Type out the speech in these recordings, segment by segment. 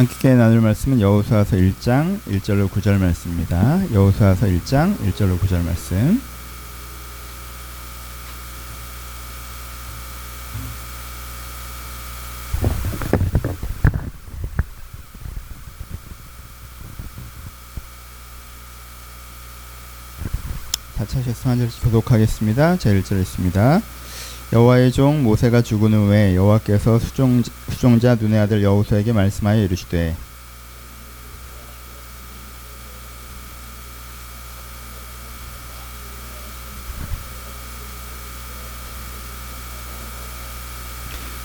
함께 나눌 말씀은 여호수아서 1장 1절로 9절 말씀입니다. 여호수아서 1장 1절로 9절 말씀. 다 차셨으면 한 절씩 교독하겠습니다. 제 1절 있습니다. 여호와의 종 모세가 죽은 후에 여호와께서 수종, 수종자 눈의 아들 여호수에게 말씀하여 이르시되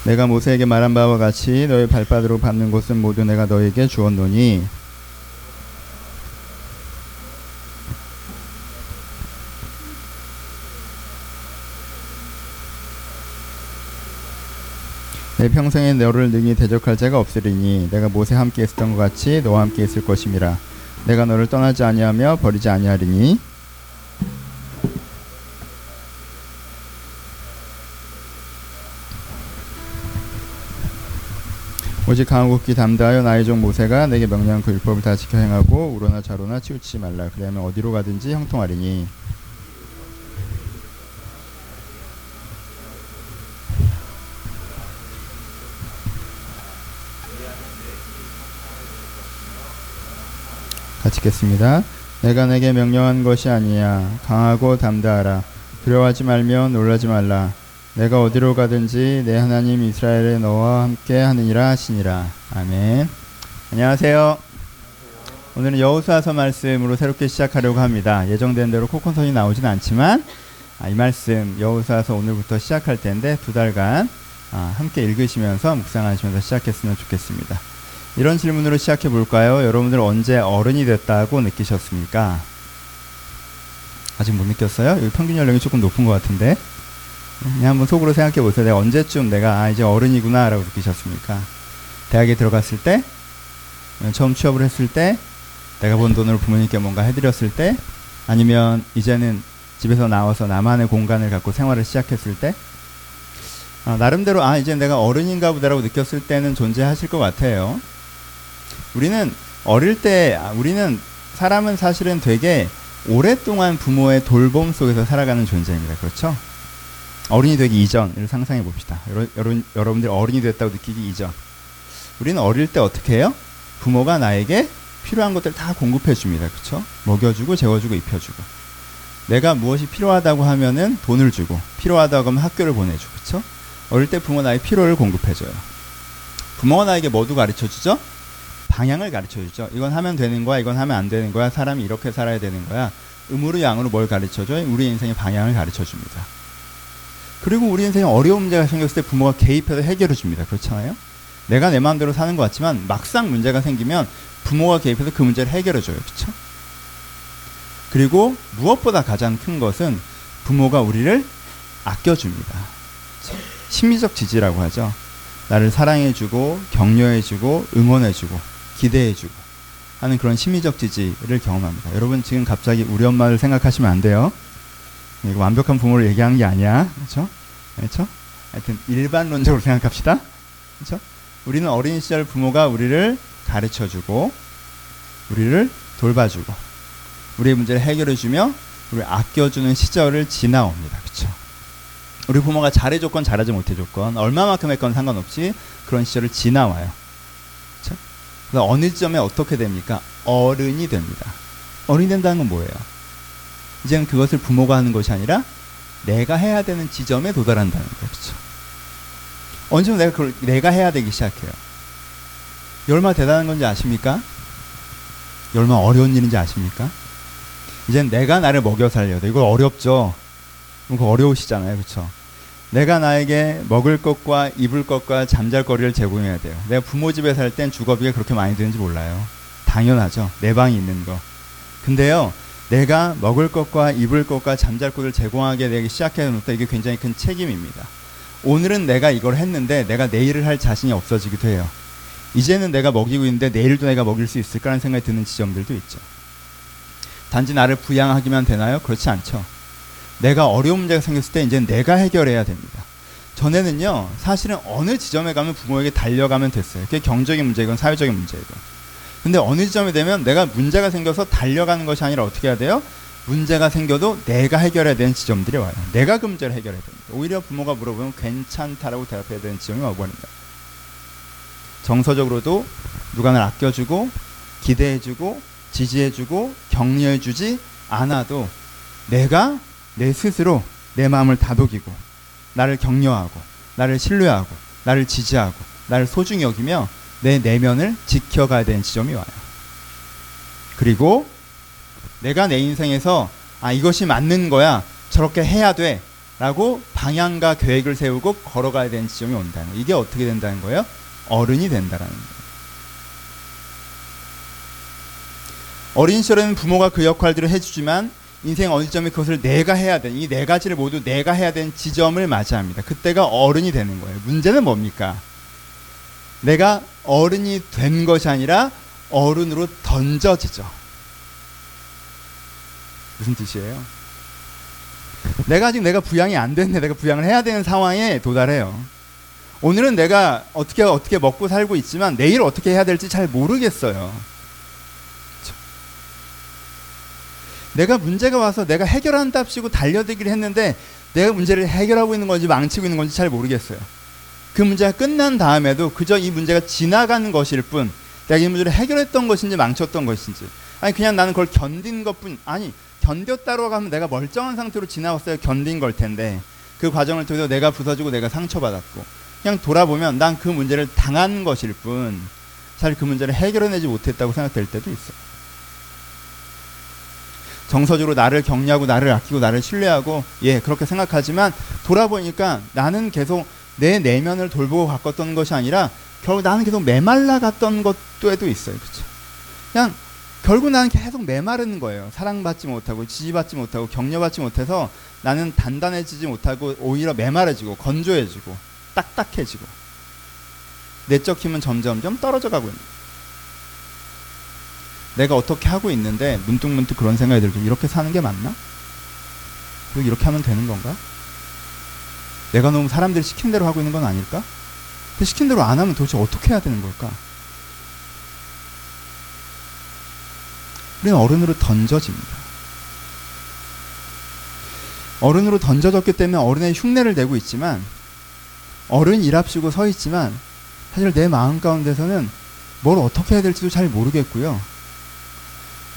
내가 모세에게 말한 바와 같이 너의 발바닥으로 밟는 곳은 모두 내가 너에게 주었노니 평생에 너를 능히 대적할 자가 없으리니 내가 모세 함께 있었던 것 같이 너와 함께 있을 것임이라. 내가 너를 떠나지 아니하며 버리지 아니하리니. 오직 강하고 기 담대하여 나의 종 모세가 내게 명령한 그 율법을 다 지켜 행하고 우로나 좌로나 치우치지 말라. 그리하면 어디로 가든지 형통하리니 읽겠습니다. 내가 내게 명령한 것이 아니야. 강하고 담대하라. 두려워하지 말며 놀라지 말라. 내가 어디로 가든지 내 하나님 이스라엘의 너와 함께 하느니라 하시니라. 아멘. 안녕하세요. 오늘은 여호수아서 말씀으로 새롭게 시작하려고 합니다. 예정된 대로 코콘선이 나오진 않지만 아, 이 말씀 여호수아서 오늘부터 시작할 텐데 두 달간 아, 함께 읽으시면서 묵상하시면서 시작했으면 좋겠습니다. 이런 질문으로 시작해 볼까요? 여러분들 언제 어른이 됐다고 느끼셨습니까? 아직 못 느꼈어요? 여기 평균 연령이 조금 높은 것 같은데. 그냥 한번 속으로 생각해 보세요. 내가 언제쯤 내가 아, 이제 어른이구나 라고 느끼셨습니까? 대학에 들어갔을 때? 처음 취업을 했을 때? 내가 번 돈으로 부모님께 뭔가 해드렸을 때? 아니면 이제는 집에서 나와서 나만의 공간을 갖고 생활을 시작했을 때? 아, 나름대로 아 이제 내가 어른인가 보다라고 느꼈을 때는 존재하실 것 같아요. 우리는 어릴 때 아, 우리는 사람은 사실은 되게 오랫동안 부모의 돌봄 속에서 살아가는 존재입니다. 그렇죠? 어른이 되기 이전을 상상해 봅시다. 여러, 여러분, 여러분들 어른이 됐다고 느끼기 이전. 우리는 어릴 때 어떻게 해요? 부모가 나에게 필요한 것들 다 공급해 줍니다. 그렇죠? 먹여주고 재워주고 입혀주고. 내가 무엇이 필요하다고 하면은 돈을 주고 필요하다고 하면 학교를 보내주고 그렇죠? 어릴 때 부모 나의 필요를 공급해 줘요. 부모가 나에게 뭐도 가르쳐 주죠? 방향을 가르쳐 주죠. 이건 하면 되는 거야, 이건 하면 안 되는 거야, 사람이 이렇게 살아야 되는 거야. 음으로 양으로 뭘 가르쳐 줘요? 우리 인생의 방향을 가르쳐 줍니다. 그리고 우리 인생에 어려운 문제가 생겼을 때 부모가 개입해서 해결해 줍니다. 그렇잖아요? 내가 내 마음대로 사는 것 같지만 막상 문제가 생기면 부모가 개입해서 그 문제를 해결해 줘요. 그렇죠? 그리고 무엇보다 가장 큰 것은 부모가 우리를 아껴줍니다. 심리적 지지라고 하죠. 나를 사랑해주고 격려해주고 응원해주고 기대해주고 하는 그런 심리적 지지를 경험합니다. 여러분 지금 갑자기 우리 엄마를 생각하시면 안 돼요. 이거 완벽한 부모를 얘기하는 게 아니야. 그렇죠? 그렇죠? 하여튼 일반론적으로 생각합시다. 그렇죠? 우리는 어린 시절 부모가 우리를 가르쳐주고 우리를 돌봐주고 우리의 문제를 해결해주며 우리를 아껴주는 시절을 지나옵니다. 그렇죠? 우리 부모가 잘해줬건 잘하지 못해줬건 얼마만큼 했건 상관없이 그런 시절을 지나와요. 그래서 어느 점에 어떻게 됩니까? 어른이 됩니다. 어른이 된다는 건 뭐예요? 이제는 그것을 부모가 하는 것이 아니라 내가 해야 되는 지점에 도달한다는 거예요. 그렇죠? 언제면 내가 그걸 내가 해야 되기 시작해요. 얼마나 대단한 건지 아십니까? 얼마나 어려운 일인지 아십니까? 이젠 내가 나를 먹여 살려야 돼. 이거 어렵죠? 그거 어려우시잖아요. 그렇죠? 내가 나에게 먹을 것과 입을 것과 잠잘 거리를 제공해야 돼요. 내가 부모 집에 살 땐 주거비가 그렇게 많이 드는지 몰라요. 당연하죠. 내 방이 있는 거. 근데요. 내가 먹을 것과 입을 것과 잠잘 곳을 제공하게 되기 시작해 놓다 이게 굉장히 큰 책임입니다. 오늘은 내가 이걸 했는데 내가 내일을 할 자신이 없어지기도 해요. 이제는 내가 먹이고 있는데 내일도 내가 먹일 수 있을까라는 생각이 드는 지점들도 있죠. 단지 나를 부양하기만 되나요? 그렇지 않죠. 내가 어려운 문제가 생겼을 때 이제 내가 해결해야 됩니다. 전에는요, 사실은 어느 지점에 가면 부모에게 달려가면 됐어요. 그게 경적인 문제이건 사회적인 문제이건. 근데 어느 지점이 되면 내가 문제가 생겨서 달려가는 것이 아니라 어떻게 해야 돼요? 문제가 생겨도 내가 해결해야 되는 지점들이 와요. 내가 그 문제를 해결해야 됩니다. 오히려 부모가 물어보면 괜찮다라고 대답해야 되는 지점이 와버립니다. 정서적으로도 누가 날 아껴주고 기대해주고 지지해주고 격려해주지 않아도 내가 내 스스로 내 마음을 다독이고 나를 격려하고 나를 신뢰하고 나를 지지하고 나를 소중히 여기며 내 내면을 지켜가야 되는 지점이 와요. 그리고 내가 내 인생에서 아 이것이 맞는 거야 저렇게 해야 돼 라고 방향과 계획을 세우고 걸어가야 되는 지점이 온다는 거. 이게 어떻게 된다는 거예요? 어른이 된다라는 거예요. 어린 시절에는 부모가 그 역할들을 해주지만 인생 어느 점에 그것을 내가 해야 되는 이 네 가지를 모두 내가 해야 되는 지점을 맞이합니다. 그때가 어른이 되는 거예요. 문제는 뭡니까? 내가 어른이 된 것이 아니라 어른으로 던져지죠. 무슨 뜻이에요? 내가 아직 내가 부양이 안 됐는데 내가 부양을 해야 되는 상황에 도달해요. 오늘은 내가 어떻게 어떻게 먹고 살고 있지만 내일 어떻게 해야 될지 잘 모르겠어요. 내가 문제가 와서 내가 해결한답시고 달려들기를 했는데 내가 문제를 해결하고 있는 건지 망치고 있는 건지 잘 모르겠어요. 그 문제가 끝난 다음에도 그저 이 문제가 지나가는 것일 뿐 내가 이 문제를 해결했던 것인지 망쳤던 것인지 아니 그냥 나는 그걸 견딘 것뿐 아니 견뎠다고 하면 내가 멀쩡한 상태로 지나왔어야 견딘 걸 텐데 그 과정을 통해서 내가 부서지고 내가 상처받았고 그냥 돌아보면 난 그 문제를 당한 것일 뿐 사실 그 문제를 해결해내지 못했다고 생각될 때도 있어요. 정서적으로 나를 격려하고 나를 아끼고 나를 신뢰하고 예 그렇게 생각하지만 돌아보니까 나는 계속 내 내면을 돌보고 가꿨던 것이 아니라 결국 나는 계속 메말라 갔던 것도에도 있어요. 그렇죠 그냥 결국 나는 계속 메마르는 거예요. 사랑받지 못하고 지지받지 못하고 격려받지 못해서 나는 단단해지지 못하고 오히려 메마르지고 건조해지고 딱딱해지고 내적 힘은 점점점 떨어져 가고 있는 내가 어떻게 하고 있는데 문득문득 그런 생각이 들죠. 이렇게 사는 게 맞나? 그리고 이렇게 하면 되는 건가? 내가 너무 사람들이 시킨 대로 하고 있는 건 아닐까? 근데 시킨 대로 안 하면 도대체 어떻게 해야 되는 걸까? 우리는 어른으로 던져집니다. 어른으로 던져졌기 때문에 어른의 흉내를 내고 있지만 어른 일합시고 서 있지만 사실 내 마음 가운데서는 뭘 어떻게 해야 될지도 잘 모르겠고요.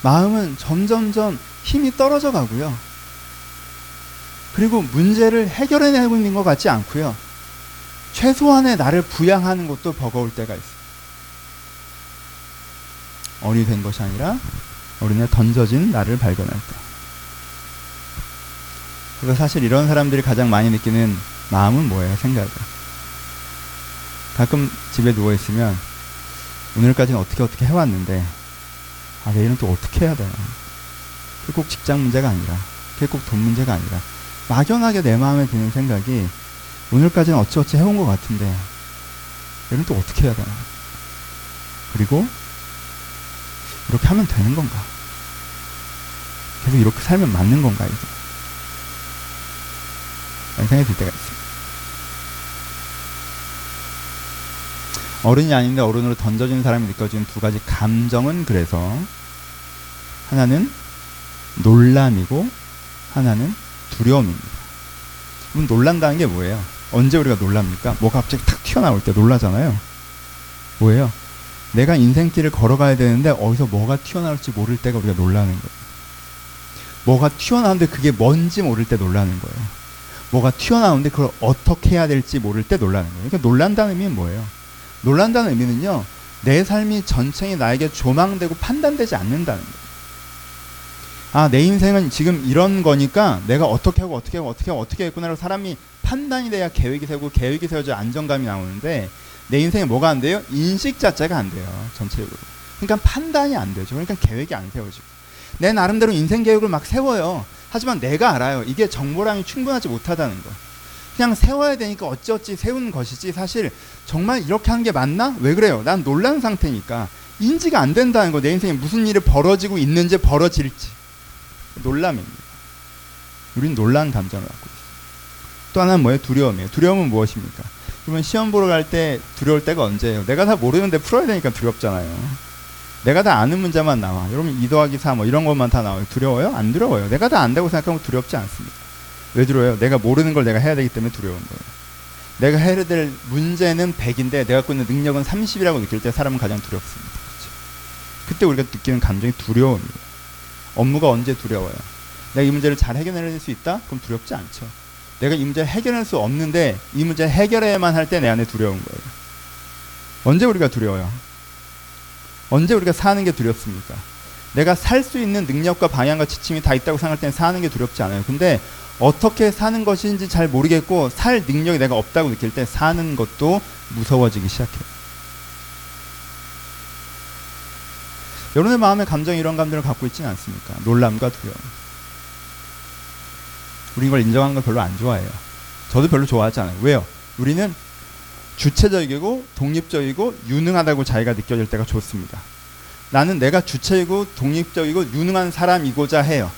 마음은 점점점 힘이 떨어져 가고요. 그리고 문제를 해결해내고 있는 것 같지 않고요. 최소한의 나를 부양하는 것도 버거울 때가 있어요. 어린이 된 것이 아니라 어린애 던져진 나를 발견할 때. 그래서 사실 이런 사람들이 가장 많이 느끼는 마음은 뭐예요? 생각을. 가끔 집에 누워있으면 오늘까지는 어떻게 어떻게 해왔는데 아, 내일은 또 어떻게 해야 되나. 그게 꼭 직장 문제가 아니라, 그게 꼭 돈 문제가 아니라, 막연하게 내 마음에 드는 생각이, 오늘까지는 어찌어찌 해온 것 같은데, 내일은 또 어떻게 해야 되나. 그리고, 이렇게 하면 되는 건가? 계속 이렇게 살면 맞는 건가, 이게? 라는 생각이 들 때가 있습니 어른이 아닌데 어른으로 던져지는 사람이 느껴지는 두 가지 감정은 그래서 하나는 놀람이고 하나는 두려움입니다. 그럼 놀란다는 게 뭐예요? 언제 우리가 놀랍니까? 뭐가 갑자기 탁 튀어나올 때 놀라잖아요. 뭐예요? 내가 인생길을 걸어가야 되는데 어디서 뭐가 튀어나올지 모를 때가 우리가 놀라는 거예요. 뭐가 튀어나오는데 그게 뭔지 모를 때 놀라는 거예요. 뭐가 튀어나오는데 그걸 어떻게 해야 될지 모를 때 놀라는 거예요. 그러니까 놀란다는 의미는 뭐예요? 놀란다는 의미는요, 내 삶이 전체히 나에게 조망되고 판단되지 않는다는 거예요. 아, 내 인생은 지금 이런 거니까 내가 어떻게 하고 어떻게 하고 어떻게 하고 어떻게 했구나라고 사람이 판단이 돼야 계획이 세고 계획이 세워져 안정감이 나오는데 내 인생에 뭐가 안 돼요? 인식 자체가 안 돼요. 전체적으로. 그러니까 판단이 안 되죠. 그러니까 계획이 안 세워지고. 내 나름대로 인생 계획을 막 세워요. 하지만 내가 알아요. 이게 정보량이 충분하지 못하다는 거. 그냥 세워야 되니까 어찌어찌 세운 것이지 사실 정말 이렇게 하는 게 맞나? 왜 그래요? 난 놀란 상태니까 인지가 안 된다는 거. 내 인생에 무슨 일이 벌어지고 있는지 벌어질지. 놀람입니다. 우린 놀란 감정을 갖고 있어요. 또 하나는 뭐예요? 두려움이에요. 두려움은 무엇입니까? 그러면 시험 보러 갈 때 두려울 때가 언제예요? 내가 다 모르는데 풀어야 되니까 두렵잖아요. 내가 다 아는 문제만 나와. 여러분 2 더하기 4 뭐 이런 것만 다 나와요. 두려워요? 안 두려워요. 내가 다 안다고 생각하면 두렵지 않습니다. 왜 두려워요? 내가 모르는 걸 내가 해야 되기 때문에 두려운 거예요. 내가 해야 될 문제는 100인데 내가 갖고 있는 능력은 30이라고 느낄 때 사람은 가장 두렵습니다. 그렇죠? 그때 우리가 느끼는 감정이 두려움이에요. 업무가 언제 두려워요? 내가 이 문제를 잘 해결해낼 수 있다? 그럼 두렵지 않죠. 내가 이 문제를 해결할 수 없는데 이 문제 해결해야만 할 때 내 안에 두려운 거예요. 언제 우리가 두려워요? 언제 우리가 사는 게 두렵습니까? 내가 살 수 있는 능력과 방향과 지침이 다 있다고 생각할 때는 사는 게 두렵지 않아요. 근데 어떻게 사는 것인지 잘 모르겠고 살 능력이 내가 없다고 느낄 때 사는 것도 무서워지기 시작해요. 여러분의 마음의 감정이 이런 감정을 갖고 있지는 않습니까? 놀람과 두려움. 우리 이걸 인정하는 걸 별로 안 좋아해요. 저도 별로 좋아하지 않아요. 왜요? 우리는 주체적이고 독립적이고 유능하다고 자기가 느껴질 때가 좋습니다. 나는 내가 주체이고 독립적이고 유능한 사람이고자 해요.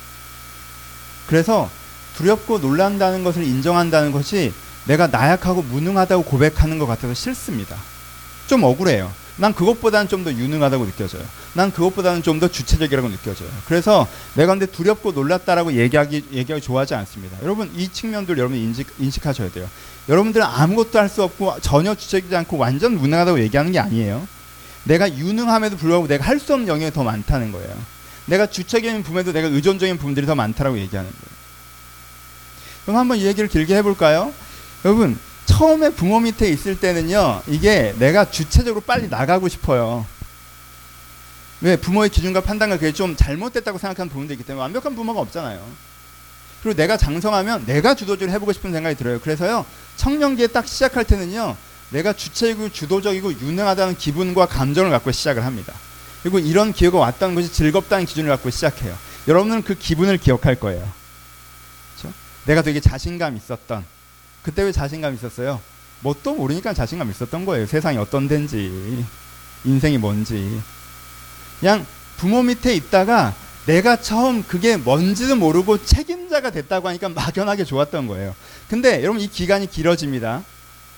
그래서 두렵고 놀란다는 것을 인정한다는 것이 내가 나약하고 무능하다고 고백하는 것 같아서 싫습니다. 좀 억울해요. 난 그것보다는 좀 더 유능하다고 느껴져요. 난 그것보다는 좀 더 주체적이라고 느껴져요. 그래서 내가 근데 두렵고 놀랐다라고 얘기하기, 얘기하기 좋아하지 않습니다. 여러분, 이 측면들 여러분 인식, 인식하셔야 돼요. 여러분들은 아무것도 할 수 없고 전혀 주체적이지 않고 완전 무능하다고 얘기하는 게 아니에요. 내가 유능함에도 불구하고 내가 할 수 없는 영역이 더 많다는 거예요. 내가 주체적인 부분에도 내가 의존적인 부분들이 더 많다라고 얘기하는 거예요. 그럼 한번 이 얘기를 길게 해볼까요? 여러분, 처음에 부모 밑에 있을 때는요, 이게 내가 주체적으로 빨리 나가고 싶어요. 왜? 부모의 기준과 판단과 그게 좀 잘못됐다고 생각하는 부분도 있기 때문에 완벽한 부모가 없잖아요. 그리고 내가 장성하면 내가 주도적으로 해보고 싶은 생각이 들어요. 그래서요, 청년기에 딱 시작할 때는요, 내가 주체이고 주도적이고 유능하다는 기분과 감정을 갖고 시작을 합니다. 그리고 이런 기회가 왔다는 것이 즐겁다는 기준을 갖고 시작해요. 여러분은 그 기분을 기억할 거예요. 내가 되게 자신감 있었던 그때 왜 자신감 있었어요? 뭣도 모르니까 자신감 있었던 거예요. 세상이 어떤 데인지 인생이 뭔지 그냥 부모 밑에 있다가 내가 처음 그게 뭔지도 모르고 책임자가 됐다고 하니까 막연하게 좋았던 거예요. 근데 여러분 이 기간이 길어집니다.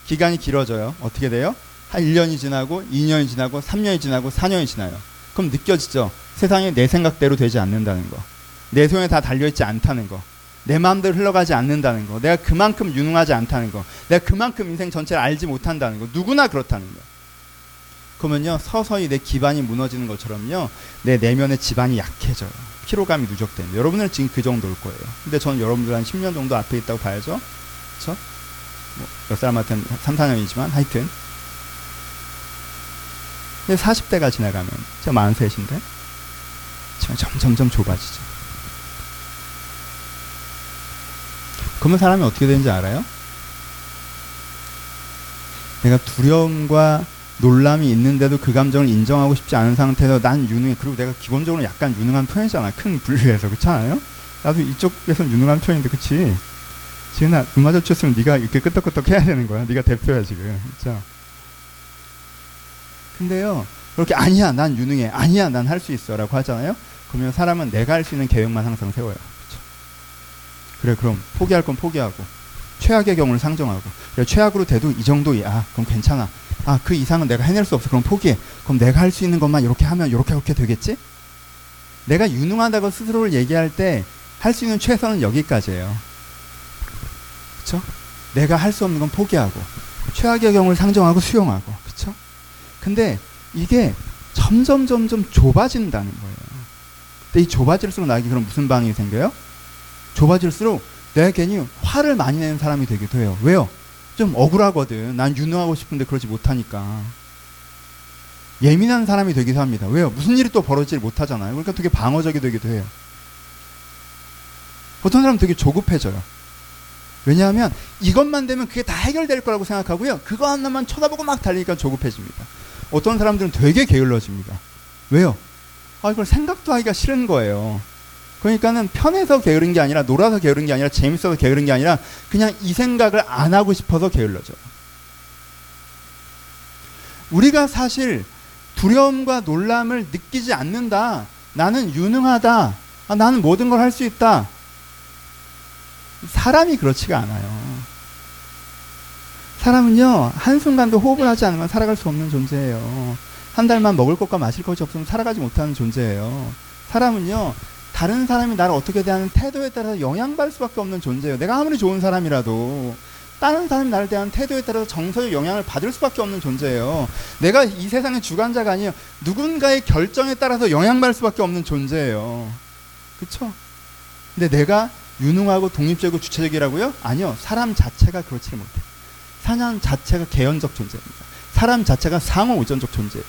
기간이 길어져요. 어떻게 돼요? 한 1년이 지나고 2년이 지나고 3년이 지나고 4년이 지나요. 그럼 느껴지죠? 세상이 내 생각대로 되지 않는다는 거. 내 손에 다 달려있지 않다는 거. 내 마음대로 흘러가지 않는다는 거. 내가 그만큼 유능하지 않다는 거. 내가 그만큼 인생 전체를 알지 못한다는 거. 누구나 그렇다는 거. 그러면요, 서서히 내 기반이 무너지는 것처럼요, 내 내면의 지반이 약해져요. 피로감이 누적되는. 여러분은 지금 그 정도일 거예요. 근데 저는 여러분들 한 10년 정도 앞에 있다고 봐야죠. 그쵸? 뭐, 몇 사람한테는 3, 4년이지만, 하여튼. 근데 40대가 지나가면, 제가 43인데, 점점점 좁아지죠. 그러면 사람이 어떻게 되는지 알아요? 내가 두려움과 놀람이 있는데도 그 감정을 인정하고 싶지 않은 상태에서 난 유능해. 그리고 내가 기본적으로 약간 유능한 편이잖아. 큰 분류에서. 그렇지 않아요? 나도 이쪽에서 유능한 편인데, 그치? 지은아, 음악 쳤으면 네가 이렇게 끄떡끄떡 해야 되는 거야. 네가 대표야, 지금. 그죠? 근데요, 그렇게 아니야, 난 유능해. 아니야, 난 할 수 있어. 라고 하잖아요? 그러면 사람은 내가 할 수 있는 계획만 항상 세워요. 그래 그럼 포기할 건 포기하고 최악의 경우를 상정하고 그래 최악으로 돼도 이 정도야 그럼 괜찮아. 아 그 이상은 내가 해낼 수 없어. 그럼 포기해. 그럼 내가 할 수 있는 것만 이렇게 하면 이렇게 이렇게 되겠지? 내가 유능하다고 스스로를 얘기할 때 할 수 있는 최선은 여기까지예요. 그쵸? 내가 할 수 없는 건 포기하고 최악의 경우를 상정하고 수용하고 그쵸? 근데 이게 점점 점점 좁아진다는 거예요. 근데 이 좁아질수록 나에게 그럼 무슨 반응이 생겨요 좁아질수록 내가 괜히 화를 많이 내는 사람이 되기도 해요. 왜요? 좀 억울하거든. 난 유능하고 싶은데 그러지 못하니까. 예민한 사람이 되기도 합니다. 왜요? 무슨 일이 또 벌어지질 못하잖아요. 그러니까 되게 방어적이 되기도 해요. 어떤 사람은 되게 조급해져요. 왜냐하면 이것만 되면 그게 다 해결될 거라고 생각하고요. 그거 하나만 쳐다보고 막 달리니까 조급해집니다. 어떤 사람들은 되게 게을러집니다. 왜요? 아, 이걸 생각도 하기가 싫은 거예요. 그러니까는 편해서 게으른 게 아니라 놀아서 게으른 게 아니라 재밌어서 게으른 게 아니라 그냥 이 생각을 안 하고 싶어서 게을러져요. 우리가 사실 두려움과 놀람을 느끼지 않는다. 나는 유능하다. 아, 나는 모든 걸 할 수 있다. 사람이 그렇지가 않아요. 사람은요, 한순간도 호흡을 하지 않으면 살아갈 수 없는 존재예요. 한 달만 먹을 것과 마실 것이 없으면 살아가지 못하는 존재예요. 사람은요, 다른 사람이 나를 어떻게 대하는 태도에 따라서 영향받을 수밖에 없는 존재예요. 내가 아무리 좋은 사람이라도 다른 사람이 나를 대하는 태도에 따라서 정서적 영향을 받을 수밖에 없는 존재예요. 내가 이 세상의 주관자가 아니에요. 누군가의 결정에 따라서 영향받을 수밖에 없는 존재예요. 그렇죠? 근데 내가 유능하고 독립적이고 주체적이라고요? 아니요. 사람 자체가 그렇지 못해요. 사람 자체가 개연적 존재입니다. 사람 자체가 상호 의존적 존재예요.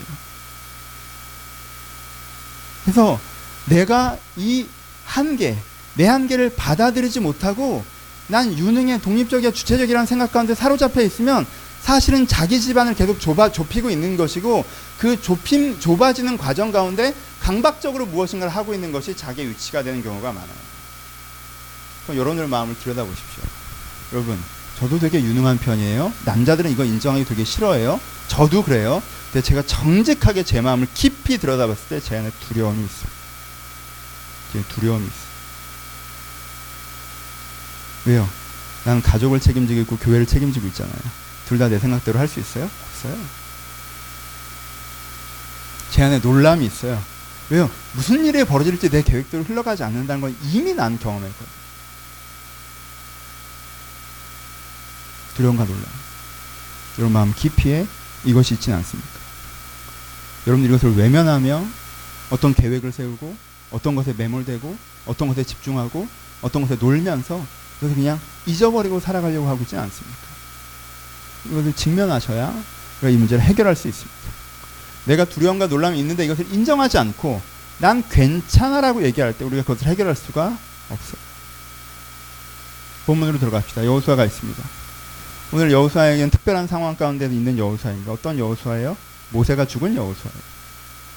그래서 내가 이 한계, 내 한계를 받아들이지 못하고 난 유능해, 독립적이야, 주체적이라는 생각 가운데 사로잡혀 있으면 사실은 자기 집안을 계속 좁아, 좁히고 있는 것이고 그 좁힘, 좁아지는 과정 가운데 강박적으로 무엇인가를 하고 있는 것이 자기의 위치가 되는 경우가 많아요. 그럼 여러분들 마음을 들여다보십시오. 여러분, 저도 되게 유능한 편이에요. 남자들은 이거 인정하기 되게 싫어해요. 저도 그래요. 근데 제가 정직하게 제 마음을 깊이 들여다봤을 때 제 안에 두려움이 있어요. 제 두려움이 있어요. 왜요? 나는 가족을 책임지고 있고 교회를 책임지고 있잖아요. 둘 다 내 생각대로 할 수 있어요? 없어요. 제 안에 놀람이 있어요. 왜요? 무슨 일이 벌어질지 내 계획대로 흘러가지 않는다는 건 이미 난 경험했거든요. 두려움과 놀람. 여러분 마음 깊이에 이것이 있지는 않습니까? 여러분 이것을 외면하며 어떤 계획을 세우고 어떤 것에 매몰되고 어떤 것에 집중하고 어떤 것에 놀면서 그것을 그냥 잊어버리고 살아가려고 하고 있지는 않습니까? 이것을 직면하셔야 이 문제를 해결할 수 있습니다. 내가 두려움과 놀람이 있는데 이것을 인정하지 않고 난 괜찮아라고 얘기할 때 우리가 그것을 해결할 수가 없어요. 본문으로 들어갑시다. 여호수아가 있습니다. 오늘 여호수아에게는 특별한 상황 가운데 있는 여호수아입니다. 어떤 여호수아예요? 모세가 죽은 여호수아예요.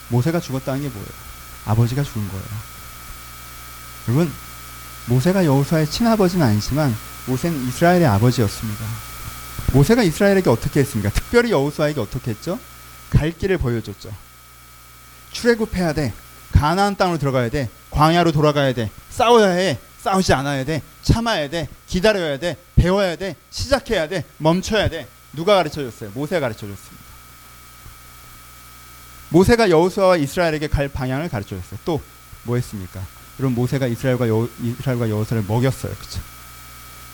모세가 죽었다는 게 뭐예요? 아버지가 죽은 거예요. 여러분, 모세가 여호수아의 친아버지는 아니지만 모세는 이스라엘의 아버지였습니다. 모세가 이스라엘에게 어떻게 했습니까? 특별히 여호수아에게 어떻게 했죠? 갈 길을 보여줬죠. 출애굽해야 돼. 가나안 땅으로 들어가야 돼. 광야로 돌아가야 돼. 싸워야 해. 싸우지 않아야 돼. 참아야 돼. 기다려야 돼. 배워야 돼. 시작해야 돼. 멈춰야 돼. 누가 가르쳐 줬어요? 모세가 가르쳐 줬습니다. 모세가 여호수아와 이스라엘에게 갈 방향을 가르쳐 줬어요. 또 뭐 했습니까? 여러분 모세가 이스라엘과 여, 이스라엘과 여호수아를 먹였어요. 그렇죠?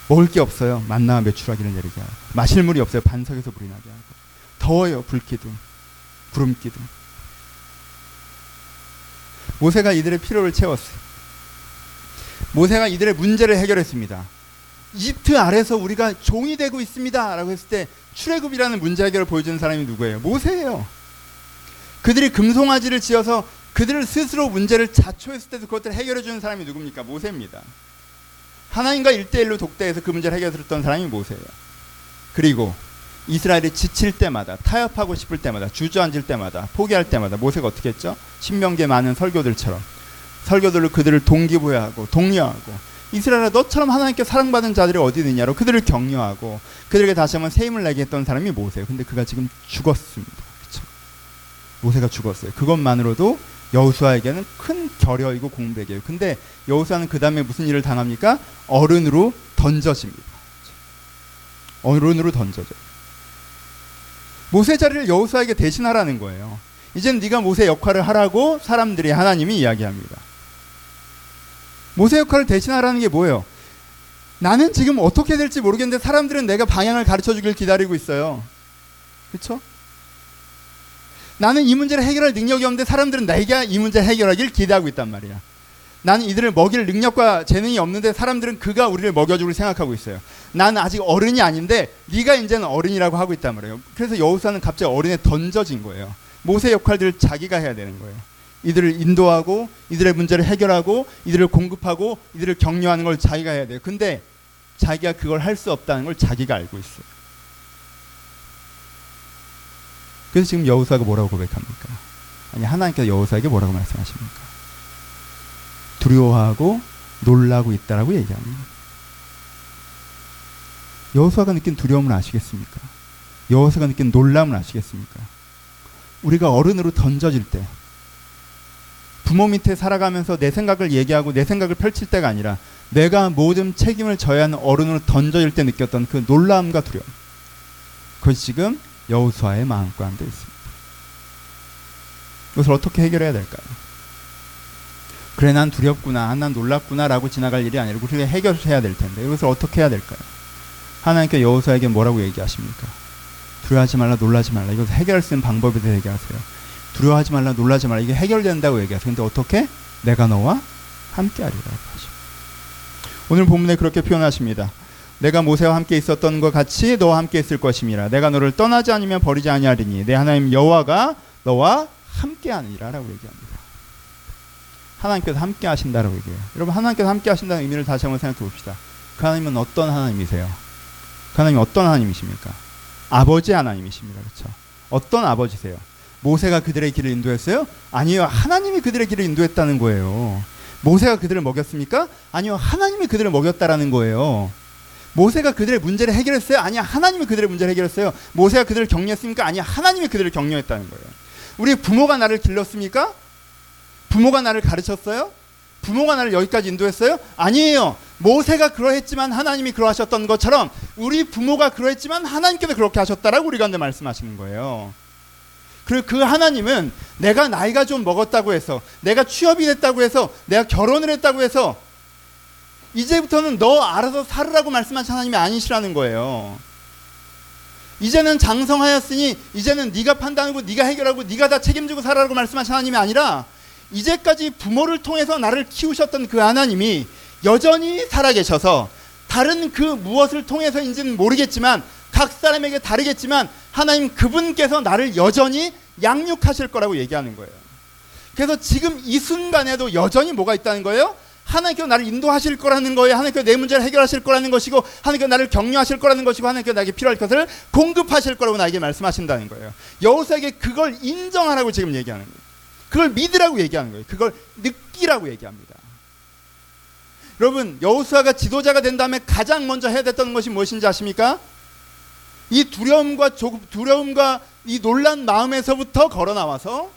먹을 게 없어요. 만나와 메추라기를 내리게 하고 마실 물이 없어요. 반석에서 물이 나게 하고 더워요. 불기둥, 구름기둥. 모세가 이들의 필요를 채웠어요. 모세가 이들의 문제를 해결했습니다. 이집트 아래서 우리가 종이 되고 있습니다라고 했을 때 출애굽이라는 문제 해결을 보여주는 사람이 누구예요? 모세예요. 그들이 금송아지를 지어서 그들을 스스로 문제를 자초했을 때도 그것들을 해결해 주는 사람이 누굽니까? 모세입니다. 하나님과 일대일로 독대해서 그 문제를 해결했던 사람이 모세예요. 그리고 이스라엘이 지칠 때마다 타협하고 싶을 때마다 주저앉을 때마다 포기할 때마다 모세가 어떻게 했죠? 신명계 많은 설교들처럼 설교들로 그들을 동기부여하고 독려하고 이스라엘아 너처럼 하나님께 사랑받은 자들이 어디 있느냐로 그들을 격려하고 그들에게 다시 한번 새 힘을 내게 했던 사람이 모세예요. 근데 그가 지금 죽었습니다. 모세가 죽었어요. 그것만으로도 여호수아에게는 큰 결여이고 공백이에요. 근데 여호수아는 그 다음에 무슨 일을 당합니까? 어른으로 던져집니다. 어른으로 던져져요. 모세 자리를 여호수아에게 대신하라는 거예요. 이제는 네가 모세 역할을 하라고 사람들이 하나님이 이야기합니다. 모세 역할을 대신하라는 게 뭐예요? 나는 지금 어떻게 될지 모르겠는데 사람들은 내가 방향을 가르쳐 주길 기다리고 있어요. 그렇죠? 나는 이 문제를 해결할 능력이 없는데 사람들은 내가 이 문제를 해결하길 기대하고 있단 말이야. 나는 이들을 먹일 능력과 재능이 없는데 사람들은 그가 우리를 먹여주길 생각하고 있어요. 나는 아직 어른이 아닌데 네가 이제는 어른이라고 하고 있단 말이에요. 그래서 여호수아는 갑자기 어른에 던져진 거예요. 모세 역할들을 자기가 해야 되는 거예요. 이들을 인도하고 이들의 문제를 해결하고 이들을 공급하고 이들을 격려하는 걸 자기가 해야 돼요. 근데 자기가 그걸 할 수 없다는 걸 자기가 알고 있어요. 그래서 지금 여호수아가 뭐라고 고백합니까? 아니 하나님께서 여호수아에게 뭐라고 말씀하십니까? 두려워하고 놀라고 있다라고 얘기합니다. 여호수아가 느낀 두려움을 아시겠습니까? 여호수아가 느낀 놀람을 아시겠습니까? 우리가 어른으로 던져질 때 부모 밑에 살아가면서 내 생각을 얘기하고 내 생각을 펼칠 때가 아니라 내가 모든 책임을 져야 하는 어른으로 던져질 때 느꼈던 그 놀라움과 두려움. 그것이 지금 여호수아의 마음 가운데 있습니다. 이것을 어떻게 해결해야 될까요? 그래 난 두렵구나, 난 놀랍구나라고 지나갈 일이 아니라 우리가 해결해야 될 텐데 이것을 어떻게 해야 될까요? 하나님께 여호수아에게 뭐라고 얘기하십니까? 두려워하지 말라, 놀라지 말라. 이것을 해결할 수 있는 방법에 대해 얘기하세요. 두려워하지 말라, 놀라지 말라. 이게 해결된다고 얘기하세요. 근데 어떻게? 내가 너와 함께하리라고 하십니다. 오늘 본문에 그렇게 표현하십니다. 내가 모세와 함께 있었던 것 같이 너와 함께 있을 것임이라. 내가 너를 떠나지 않으면 버리지 아니하리니 내 하나님 여호와가 너와 함께하니라라고 얘기합니다. 하나님께서 함께 하신다라고 얘기해요. 여러분 하나님께서 함께 하신다는 의미를 다시 한번 생각해 봅시다. 그 하나님은 어떤 하나님이세요? 그 하나님이 어떤 하나님이십니까? 아버지 하나님이십니다. 그렇죠? 어떤 아버지세요? 모세가 그들의 길을 인도했어요? 아니요. 하나님이 그들의 길을 인도했다는 거예요. 모세가 그들을 먹였습니까? 아니요. 하나님이 그들을 먹였다라는 거예요. 모세가 그들의 문제를 해결했어요? 아니야. 하나님이 그들의 문제를 해결했어요. 모세가 그들을 격려했습니까? 아니야. 하나님이 그들을 격려했다는 거예요. 우리 부모가 나를 길렀습니까? 부모가 나를 가르쳤어요? 부모가 나를 여기까지 인도했어요? 아니에요. 모세가 그러했지만 하나님이 그러하셨던 것처럼 우리 부모가 그러했지만 하나님께서 그렇게 하셨다라고 우리 가운데 말씀하시는 거예요. 그리고 그 하나님은 내가 나이가 좀 먹었다고 해서 내가 취업이 됐다고 해서 내가 결혼을 했다고 해서 이제부터는 너 알아서 살으라고 말씀하신 하나님이 아니시라는 거예요. 이제는 장성하였으니 이제는 네가 판단하고 네가 해결하고 네가 다 책임지고 살아라고 말씀하신 하나님이 아니라 이제까지 부모를 통해서 나를 키우셨던 그 하나님이 여전히 살아계셔서 다른 그 무엇을 통해서인지는 모르겠지만 각 사람에게 다르겠지만 하나님 그분께서 나를 여전히 양육하실 거라고 얘기하는 거예요. 그래서 지금 이 순간에도 여전히 뭐가 있다는 거예요? 하나님께서 나를 인도하실 거라는 거예요. 하나님께서 내 문제를 해결하실 거라는 것이고 하나님께서 나를 격려하실 거라는 것이고 하나님께서 나에게 필요할 것을 공급하실 거라고 나에게 말씀하신다는 거예요. 여호수아에게 그걸 인정하라고 지금 얘기하는 거예요. 그걸 믿으라고 얘기하는 거예요. 그걸 느끼라고 얘기합니다. 여러분 여호수아가 지도자가 된 다음에 가장 먼저 해야 됐던 것이 무엇인지 아십니까? 이 두려움과 조, 두려움과 이 놀란 마음에서부터 걸어 나와서